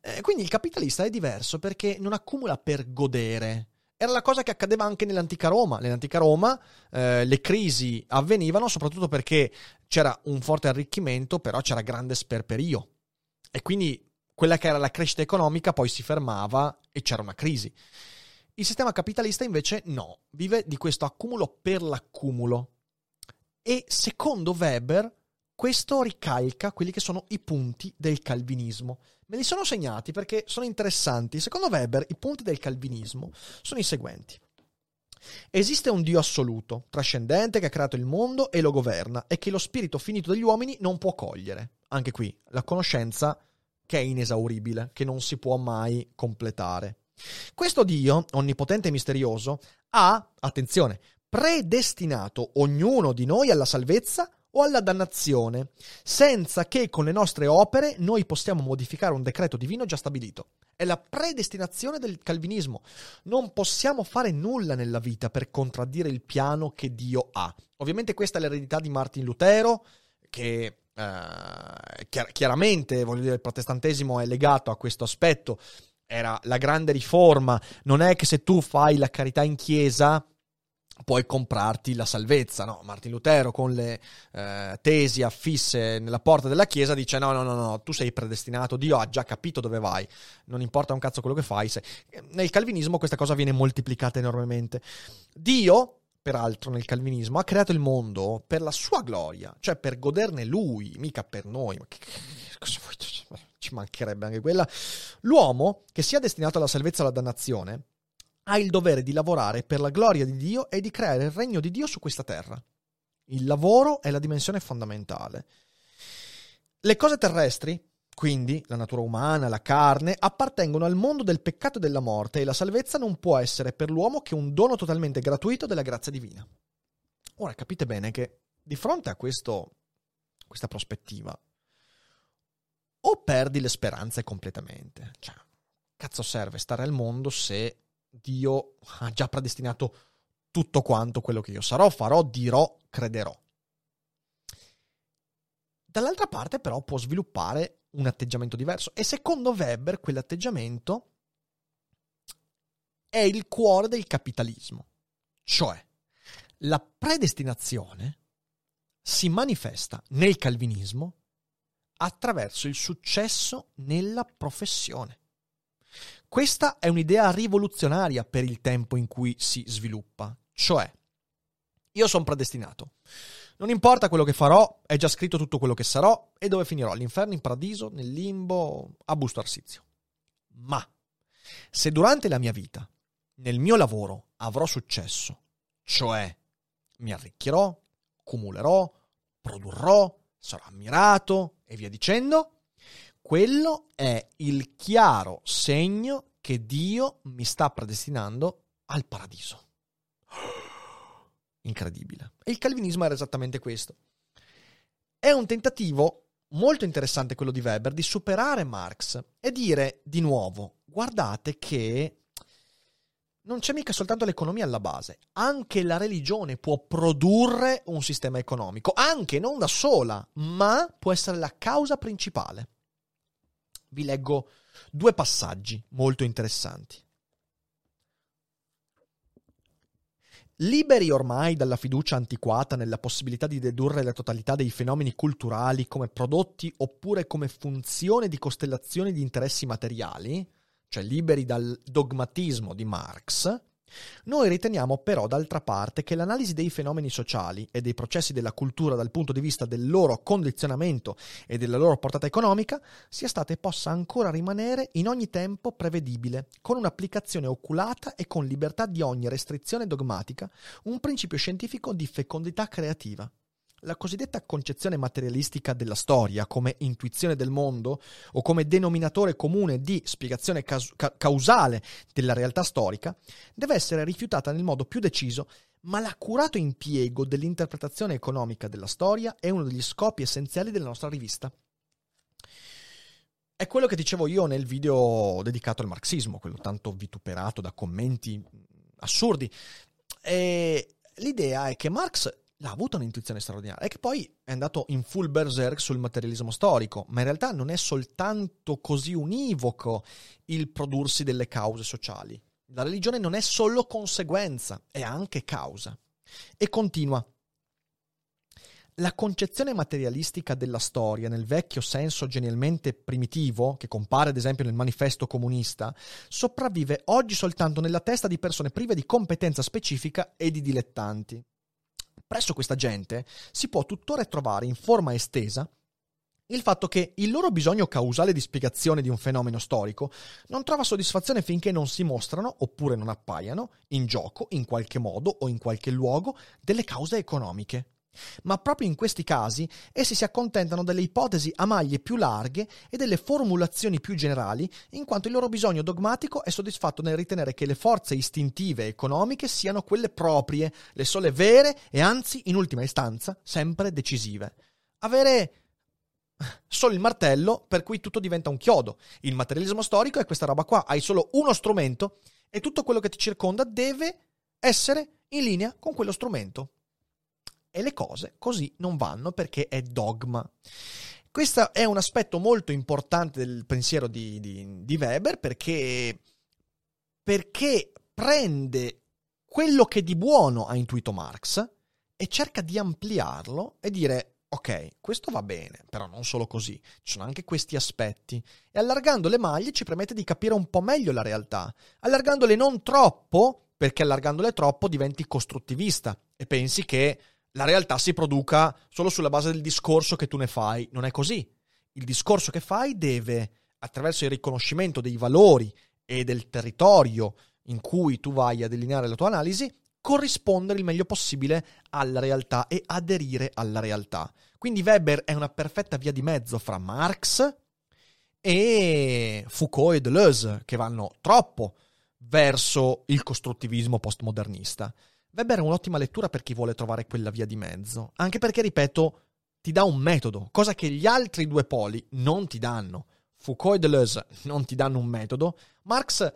Eh, quindi il capitalista è diverso perché non accumula per godere. Era la cosa che accadeva anche nell'antica Roma. Nell'antica Roma eh, le crisi avvenivano soprattutto perché c'era un forte arricchimento, però c'era grande sperperio. E quindi quella che era la crescita economica poi si fermava e c'era una crisi. Il sistema capitalista invece no, vive di questo accumulo per l'accumulo. E secondo Weber questo ricalca quelli che sono i punti del calvinismo. Me li sono segnati perché sono interessanti. Secondo Weber i punti del calvinismo sono i seguenti. Esiste un Dio assoluto, trascendente, che ha creato il mondo e lo governa e che lo spirito finito degli uomini non può cogliere. Anche qui la conoscenza che è inesauribile, che non si può mai completare. Questo Dio, onnipotente e misterioso, ha, attenzione, predestinato ognuno di noi alla salvezza o alla dannazione, senza che con le nostre opere noi possiamo modificare un decreto divino già stabilito. È la predestinazione del calvinismo. Non possiamo fare nulla nella vita per contraddire il piano che Dio ha. Ovviamente questa è l'eredità di Martin Lutero, che Uh, chiar- chiaramente, dire, il protestantesimo è legato a questo aspetto. Era la grande riforma. Non è che se tu fai la carità in chiesa puoi comprarti la salvezza. No, Martin Lutero con le uh, tesi affisse nella porta della chiesa dice: no, no, no, no, tu sei predestinato. Dio ha già capito dove vai. Non importa un cazzo quello che fai. Se... Nel calvinismo questa cosa viene moltiplicata enormemente. Dio peraltro nel calvinismo, ha creato il mondo per la sua gloria, cioè per goderne lui, mica per noi. Ma che, cosa vuoi? Ci mancherebbe anche quella. L'uomo, che sia destinato alla salvezza o alla dannazione, ha il dovere di lavorare per la gloria di Dio e di creare il regno di Dio su questa terra. Il lavoro è la dimensione fondamentale. Le cose terrestri quindi la natura umana, la carne, appartengono al mondo del peccato e della morte e la salvezza non può essere per l'uomo che un dono totalmente gratuito della grazia divina. Ora capite bene che di fronte a questo, questa prospettiva o perdi le speranze completamente, cioè cazzo serve stare al mondo se Dio ha già predestinato tutto quanto quello che io sarò, farò, dirò, crederò. Dall'altra parte però può sviluppare un atteggiamento diverso. E secondo Weber quell'atteggiamento è il cuore del capitalismo, cioè la predestinazione si manifesta nel calvinismo attraverso il successo nella professione. Questa è un'idea rivoluzionaria per il tempo in cui si sviluppa, cioè io sono predestinato. Non importa quello che farò, è già scritto tutto quello che sarò e dove finirò, all'inferno, in paradiso, nel limbo, a busto arsizio. Ma se durante la mia vita, nel mio lavoro, avrò successo, cioè mi arricchirò, cumulerò, produrrò, sarò ammirato e via dicendo, quello è il chiaro segno che Dio mi sta predestinando al paradiso incredibile. E il calvinismo era esattamente questo. È un tentativo molto interessante quello di Weber di superare Marx e dire di nuovo, guardate che non c'è mica soltanto l'economia alla base, anche la religione può produrre un sistema economico, anche non da sola, ma può essere la causa principale. Vi leggo due passaggi molto interessanti. Liberi ormai dalla fiducia antiquata nella possibilità di dedurre la totalità dei fenomeni culturali come prodotti oppure come funzione di costellazioni di interessi materiali, cioè liberi dal dogmatismo di Marx, noi riteniamo però d'altra parte che l'analisi dei fenomeni sociali e dei processi della cultura dal punto di vista del loro condizionamento e della loro portata economica sia stata e possa ancora rimanere in ogni tempo prevedibile, con un'applicazione oculata e con libertà di ogni restrizione dogmatica, un principio scientifico di fecondità creativa. La cosiddetta concezione materialistica della storia come intuizione del mondo o come denominatore comune di spiegazione caus- ca- causale della realtà storica deve essere rifiutata nel modo più deciso, ma l'accurato impiego dell'interpretazione economica della storia è uno degli scopi essenziali della nostra rivista. È quello che dicevo io nel video dedicato al marxismo, quello tanto vituperato da commenti assurdi. E l'idea è che Marx ha avuto un'intuizione straordinaria e che poi è andato in full berserk sul materialismo storico, ma in realtà non è soltanto così univoco il prodursi delle cause sociali. La religione non è solo conseguenza, è anche causa. E continua. La concezione materialistica della storia, nel vecchio senso genialmente primitivo, che compare ad esempio nel manifesto comunista, sopravvive oggi soltanto nella testa di persone prive di competenza specifica e di dilettanti. Presso questa gente si può tuttora trovare in forma estesa il fatto che il loro bisogno causale di spiegazione di un fenomeno storico non trova soddisfazione finché non si mostrano, oppure non appaiano, in gioco, in qualche modo o in qualche luogo, delle cause economiche. Ma proprio in questi casi essi si accontentano delle ipotesi a maglie più larghe e delle formulazioni più generali, in quanto il loro bisogno dogmatico è soddisfatto nel ritenere che le forze istintive economiche siano quelle proprie, le sole vere e anzi, in ultima istanza, sempre decisive. Avere solo il martello per cui tutto diventa un chiodo. Il materialismo storico è questa roba qua, hai solo uno strumento e tutto quello che ti circonda deve essere in linea con quello strumento e le cose così non vanno perché è dogma. Questo è un aspetto molto importante del pensiero di, di, di Weber perché, perché prende quello che di buono ha intuito Marx e cerca di ampliarlo e dire ok, questo va bene, però non solo così, ci sono anche questi aspetti. E allargando le maglie ci permette di capire un po' meglio la realtà, allargandole non troppo, perché allargandole troppo diventi costruttivista e pensi che la realtà si produca solo sulla base del discorso che tu ne fai. Non è così. Il discorso che fai deve, attraverso il riconoscimento dei valori e del territorio in cui tu vai a delineare la tua analisi, corrispondere il meglio possibile alla realtà e aderire alla realtà. Quindi Weber è una perfetta via di mezzo fra Marx e Foucault e Deleuze, che vanno troppo verso il costruttivismo postmodernista. Weber è un'ottima lettura per chi vuole trovare quella via di mezzo, anche perché, ripeto, ti dà un metodo, cosa che gli altri due poli non ti danno. Foucault e Deleuze non ti danno un metodo, Marx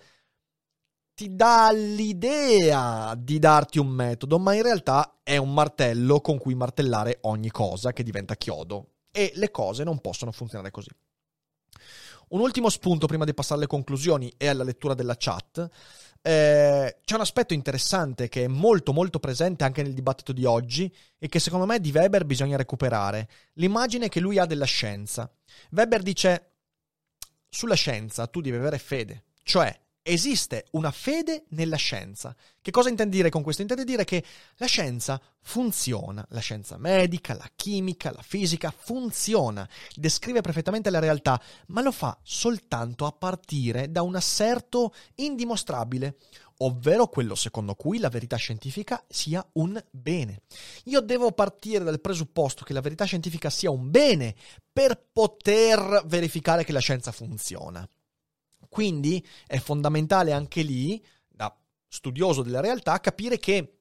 ti dà l'idea di darti un metodo, ma in realtà è un martello con cui martellare ogni cosa che diventa chiodo. e le cose non possono funzionare così. Un ultimo spunto prima di passare alle conclusioni e alla lettura della chat. Eh, c'è un aspetto interessante che è molto molto presente anche nel dibattito di oggi e che secondo me di Weber bisogna recuperare. L'immagine che lui ha della scienza. Weber dice sulla scienza tu devi avere fede, cioè esiste una fede nella scienza. Che cosa intende dire con questo? Intende dire che la scienza funziona, la scienza medica, la chimica, la fisica funziona, descrive perfettamente la realtà, ma lo fa soltanto a partire da un asserto indimostrabile, ovvero quello secondo cui la verità scientifica sia un bene. Io devo partire dal presupposto che la verità scientifica sia un bene per poter verificare che la scienza funziona. Quindi è fondamentale anche lì, da studioso della realtà, capire che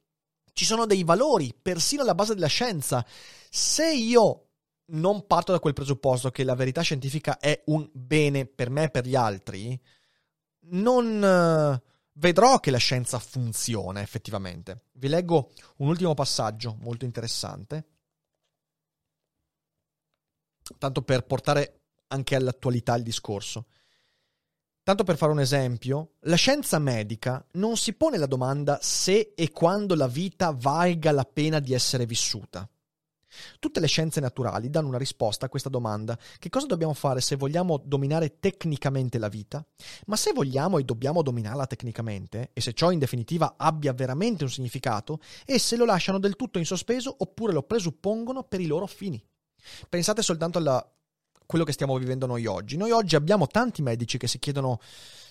ci sono dei valori, persino alla base della scienza. Se io non parto da quel presupposto che la verità scientifica è un bene per me e per gli altri, non eh, vedrò che la scienza funziona effettivamente. Vi leggo un ultimo passaggio molto interessante, tanto per portare anche all'attualità il discorso. Tanto per fare un esempio, la scienza medica non si pone la domanda se e quando la vita valga la pena di essere vissuta. Tutte le scienze naturali danno una risposta a questa domanda. Che cosa dobbiamo fare se vogliamo dominare tecnicamente la vita? Ma se vogliamo e dobbiamo dominarla tecnicamente, e se ciò in definitiva abbia veramente un significato, esse lo lasciano del tutto in sospeso oppure lo presuppongono per i loro fini. Pensate soltanto alla quello che stiamo vivendo noi oggi. Noi oggi abbiamo tanti medici che si chiedono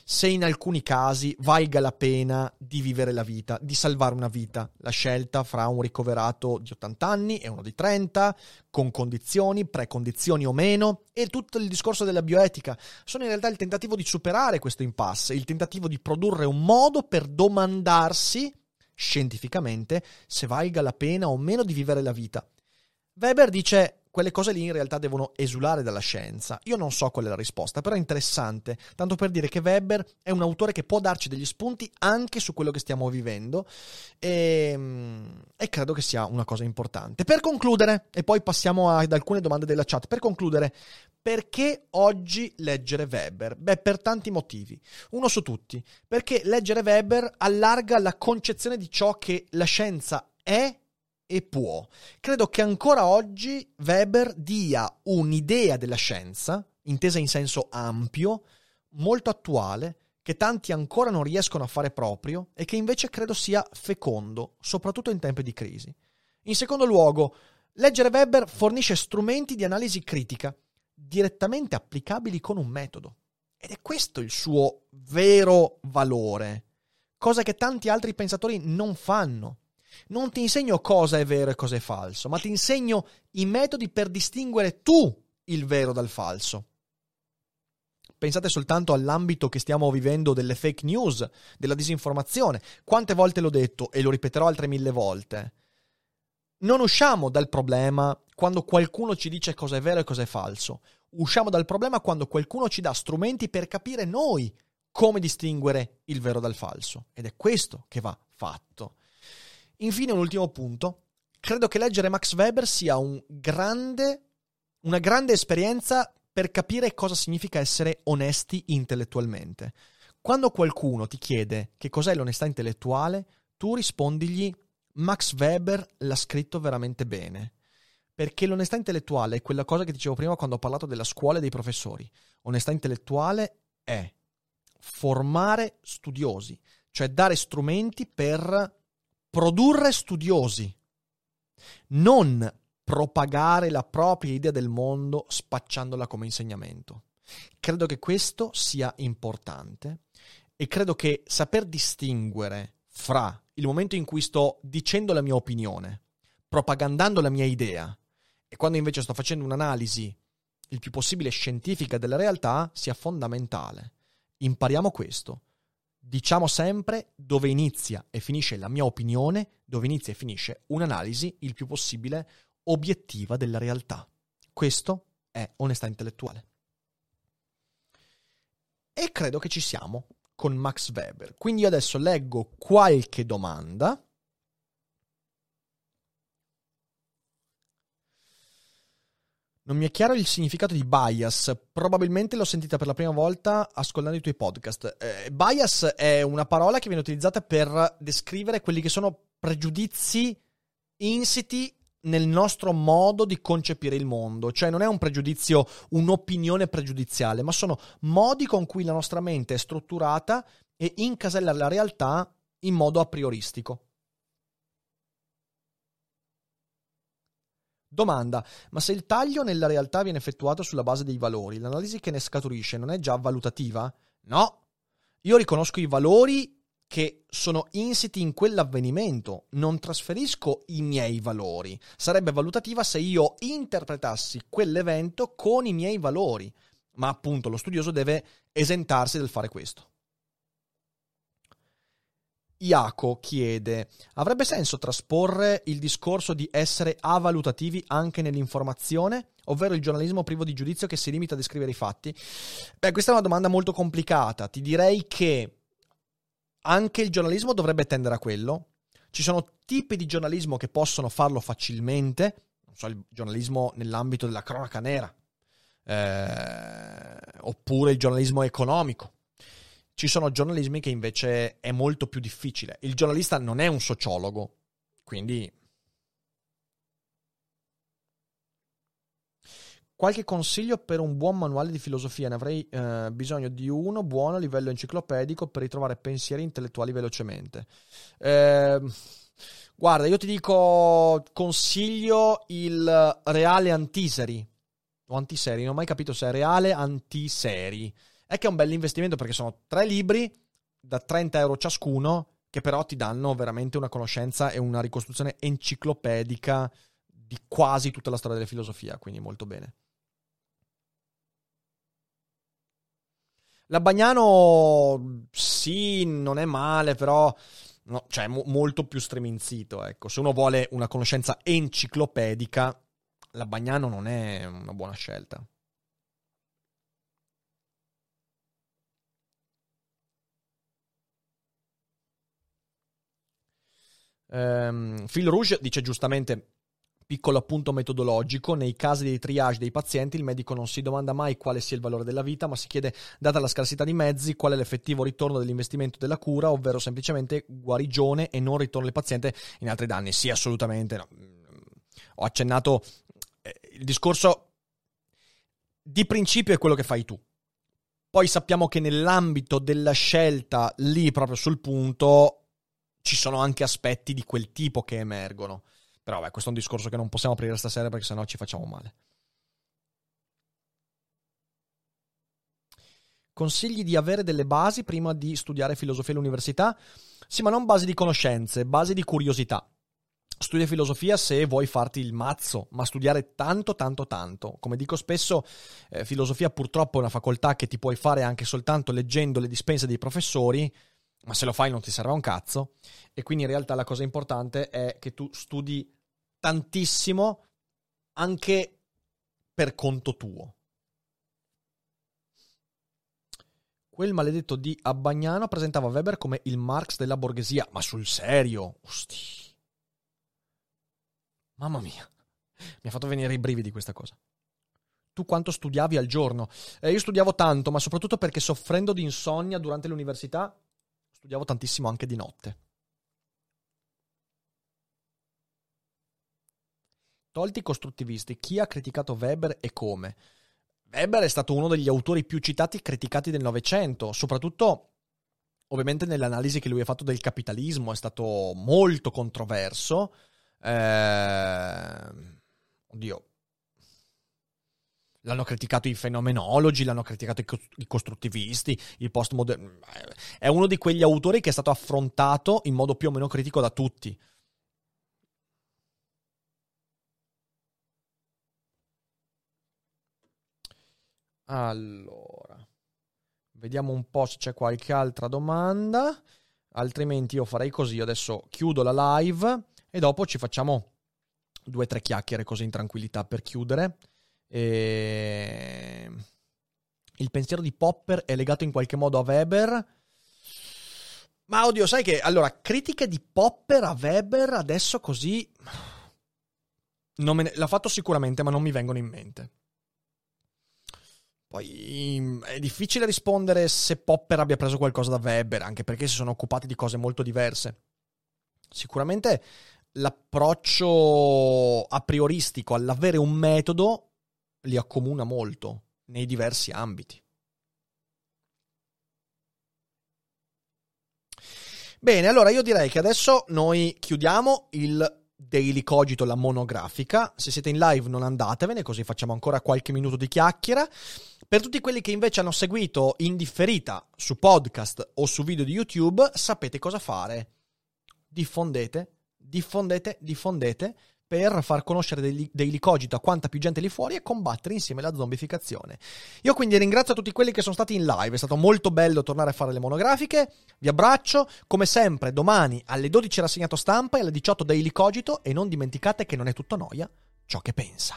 se in alcuni casi valga la pena di vivere la vita, di salvare una vita. La scelta fra un ricoverato di 80 anni e uno di 30, con condizioni, precondizioni o meno, e tutto il discorso della bioetica sono in realtà il tentativo di superare questo impasse, il tentativo di produrre un modo per domandarsi scientificamente se valga la pena o meno di vivere la vita. Weber dice quelle cose lì in realtà devono esulare dalla scienza. Io non so qual è la risposta, però è interessante, tanto per dire che Weber è un autore che può darci degli spunti anche su quello che stiamo vivendo e, ehm, e credo che sia una cosa importante. Per concludere, e poi passiamo ad alcune domande della chat, per concludere, perché oggi leggere Weber? Beh, per tanti motivi. Uno su tutti, perché leggere Weber allarga la concezione di ciò che la scienza è e può. Credo che ancora oggi Weber dia un'idea della scienza, intesa in senso ampio, molto attuale, che tanti ancora non riescono a fare proprio e che invece credo sia fecondo, soprattutto in tempi di crisi. In secondo luogo, leggere Weber fornisce strumenti di analisi critica direttamente applicabili con un metodo. Ed è questo il suo vero valore, cosa che tanti altri pensatori non fanno non ti insegno cosa è vero e cosa è falso, ma ti insegno i metodi per distinguere tu il vero dal falso. Pensate soltanto all'ambito che stiamo vivendo delle fake news, della disinformazione. Quante volte l'ho detto e lo ripeterò altre mille volte. Non usciamo dal problema quando qualcuno ci dice cosa è vero e cosa è falso. Usciamo dal problema quando qualcuno ci dà strumenti per capire noi come distinguere il vero dal falso. Ed è questo che va fatto. Infine, un ultimo punto. Credo che leggere Max Weber sia un grande, una grande esperienza per capire cosa significa essere onesti intellettualmente. Quando qualcuno ti chiede che cos'è l'onestà intellettuale, tu rispondigli Max Weber l'ha scritto veramente bene. Perché l'onestà intellettuale è quella cosa che dicevo prima quando ho parlato della scuola e dei professori. Onestà intellettuale è formare studiosi, cioè dare strumenti per produrre studiosi, non propagare la propria idea del mondo spacciandola come insegnamento. Credo che questo sia importante e credo che saper distinguere fra il momento in cui sto dicendo la mia opinione, propagandando la mia idea, e quando invece sto facendo un'analisi il più possibile scientifica della realtà sia fondamentale. Impariamo questo diciamo sempre dove inizia e finisce la mia opinione, dove inizia e finisce un'analisi il più possibile obiettiva della realtà. Questo è onestà intellettuale. E credo che ci siamo con Max Weber. Quindi io adesso leggo qualche domanda. Non mi è chiaro il significato di bias, probabilmente l'ho sentita per la prima volta ascoltando i tuoi podcast. Eh, bias è una parola che viene utilizzata per descrivere quelli che sono pregiudizi insiti nel nostro modo di concepire il mondo, cioè non è un pregiudizio, un'opinione pregiudiziale, ma sono modi con cui la nostra mente è strutturata e incasella la realtà in modo a prioristico. Domanda, ma se il taglio nella realtà viene effettuato sulla base dei valori, l'analisi che ne scaturisce non è già valutativa? No. Io riconosco i valori che sono insiti in quell'avvenimento, non trasferisco i miei valori. Sarebbe valutativa se io interpretassi quell'evento con i miei valori, ma appunto lo studioso deve esentarsi dal fare questo. Iaco chiede: avrebbe senso trasporre il discorso di essere avalutativi anche nell'informazione, ovvero il giornalismo privo di giudizio che si limita a descrivere i fatti? Beh, questa è una domanda molto complicata. Ti direi che anche il giornalismo dovrebbe tendere a quello. Ci sono tipi di giornalismo che possono farlo facilmente, non so, il giornalismo nell'ambito della cronaca nera, eh, oppure il giornalismo economico ci sono giornalismi che invece è molto più difficile. Il giornalista non è un sociologo, quindi... Qualche consiglio per un buon manuale di filosofia? Ne avrei eh, bisogno di uno buono a livello enciclopedico per ritrovare pensieri intellettuali velocemente. Eh, guarda, io ti dico, consiglio il Reale Antiseri. O Antiseri, non ho mai capito se è Reale Antiseri è che è un bel investimento perché sono tre libri da 30 euro ciascuno che però ti danno veramente una conoscenza e una ricostruzione enciclopedica di quasi tutta la storia della filosofia, quindi molto bene. La Bagnano sì, non è male, però no, cioè mo- molto più streminzito, ecco. Se uno vuole una conoscenza enciclopedica, la Bagnano non è una buona scelta. Um, Phil Rouge dice giustamente Piccolo appunto metodologico, nei casi dei triage dei pazienti il medico non si domanda mai quale sia il valore della vita, ma si chiede, data la scarsità di mezzi, qual è l'effettivo ritorno dell'investimento della cura, ovvero semplicemente guarigione e non ritorno del paziente in altri danni. Sì, assolutamente. No. Ho accennato eh, il discorso di principio è quello che fai tu. Poi sappiamo che nell'ambito della scelta, lì proprio sul punto, ci sono anche aspetti di quel tipo che emergono. Però vabbè, questo è un discorso che non possiamo aprire stasera perché sennò ci facciamo male. Consigli di avere delle basi prima di studiare filosofia all'università? Sì, ma non basi di conoscenze, basi di curiosità. Studia filosofia se vuoi farti il mazzo, ma studiare tanto, tanto, tanto. Come dico spesso, eh, filosofia purtroppo è una facoltà che ti puoi fare anche soltanto leggendo le dispense dei professori, ma se lo fai non ti serve un cazzo. E quindi in realtà la cosa importante è che tu studi tantissimo anche per conto tuo. Quel maledetto di Abbagnano presentava Weber come il Marx della borghesia, ma sul serio? Osti. Mamma mia, mi ha fatto venire i brividi questa cosa. Tu quanto studiavi al giorno? Eh, io studiavo tanto, ma soprattutto perché soffrendo di insonnia durante l'università studiavo tantissimo anche di notte. Tolti i costruttivisti, chi ha criticato Weber e come? Weber è stato uno degli autori più citati e criticati del Novecento, soprattutto ovviamente nell'analisi che lui ha fatto del capitalismo, è stato molto controverso. Eh... Oddio, L'hanno criticato i fenomenologi, l'hanno criticato i costruttivisti, il postmoderno. È uno di quegli autori che è stato affrontato in modo più o meno critico da tutti. Allora, vediamo un po' se c'è qualche altra domanda. Altrimenti io farei così. Adesso chiudo la live e dopo ci facciamo due o tre chiacchiere così in tranquillità per chiudere. E... Il pensiero di Popper è legato in qualche modo a Weber. Ma oddio, sai che allora, critiche di Popper a Weber adesso così. Ne- l'ha fatto sicuramente, ma non mi vengono in mente. Poi mm, è difficile rispondere se Popper abbia preso qualcosa da Weber, anche perché si sono occupati di cose molto diverse. Sicuramente l'approccio a prioristico all'avere un metodo li accomuna molto nei diversi ambiti. Bene, allora io direi che adesso noi chiudiamo il Daily Cogito, la monografica. Se siete in live non andatevene, così facciamo ancora qualche minuto di chiacchiera. Per tutti quelli che invece hanno seguito in differita su podcast o su video di YouTube, sapete cosa fare. Diffondete, diffondete, diffondete per far conoscere dei, dei Licogito a quanta più gente lì fuori e combattere insieme la zombificazione. Io quindi ringrazio tutti quelli che sono stati in live, è stato molto bello tornare a fare le monografiche, vi abbraccio, come sempre domani alle 12 rassegnato stampa e alle 18 Daily Cogito e non dimenticate che non è tutto noia ciò che pensa.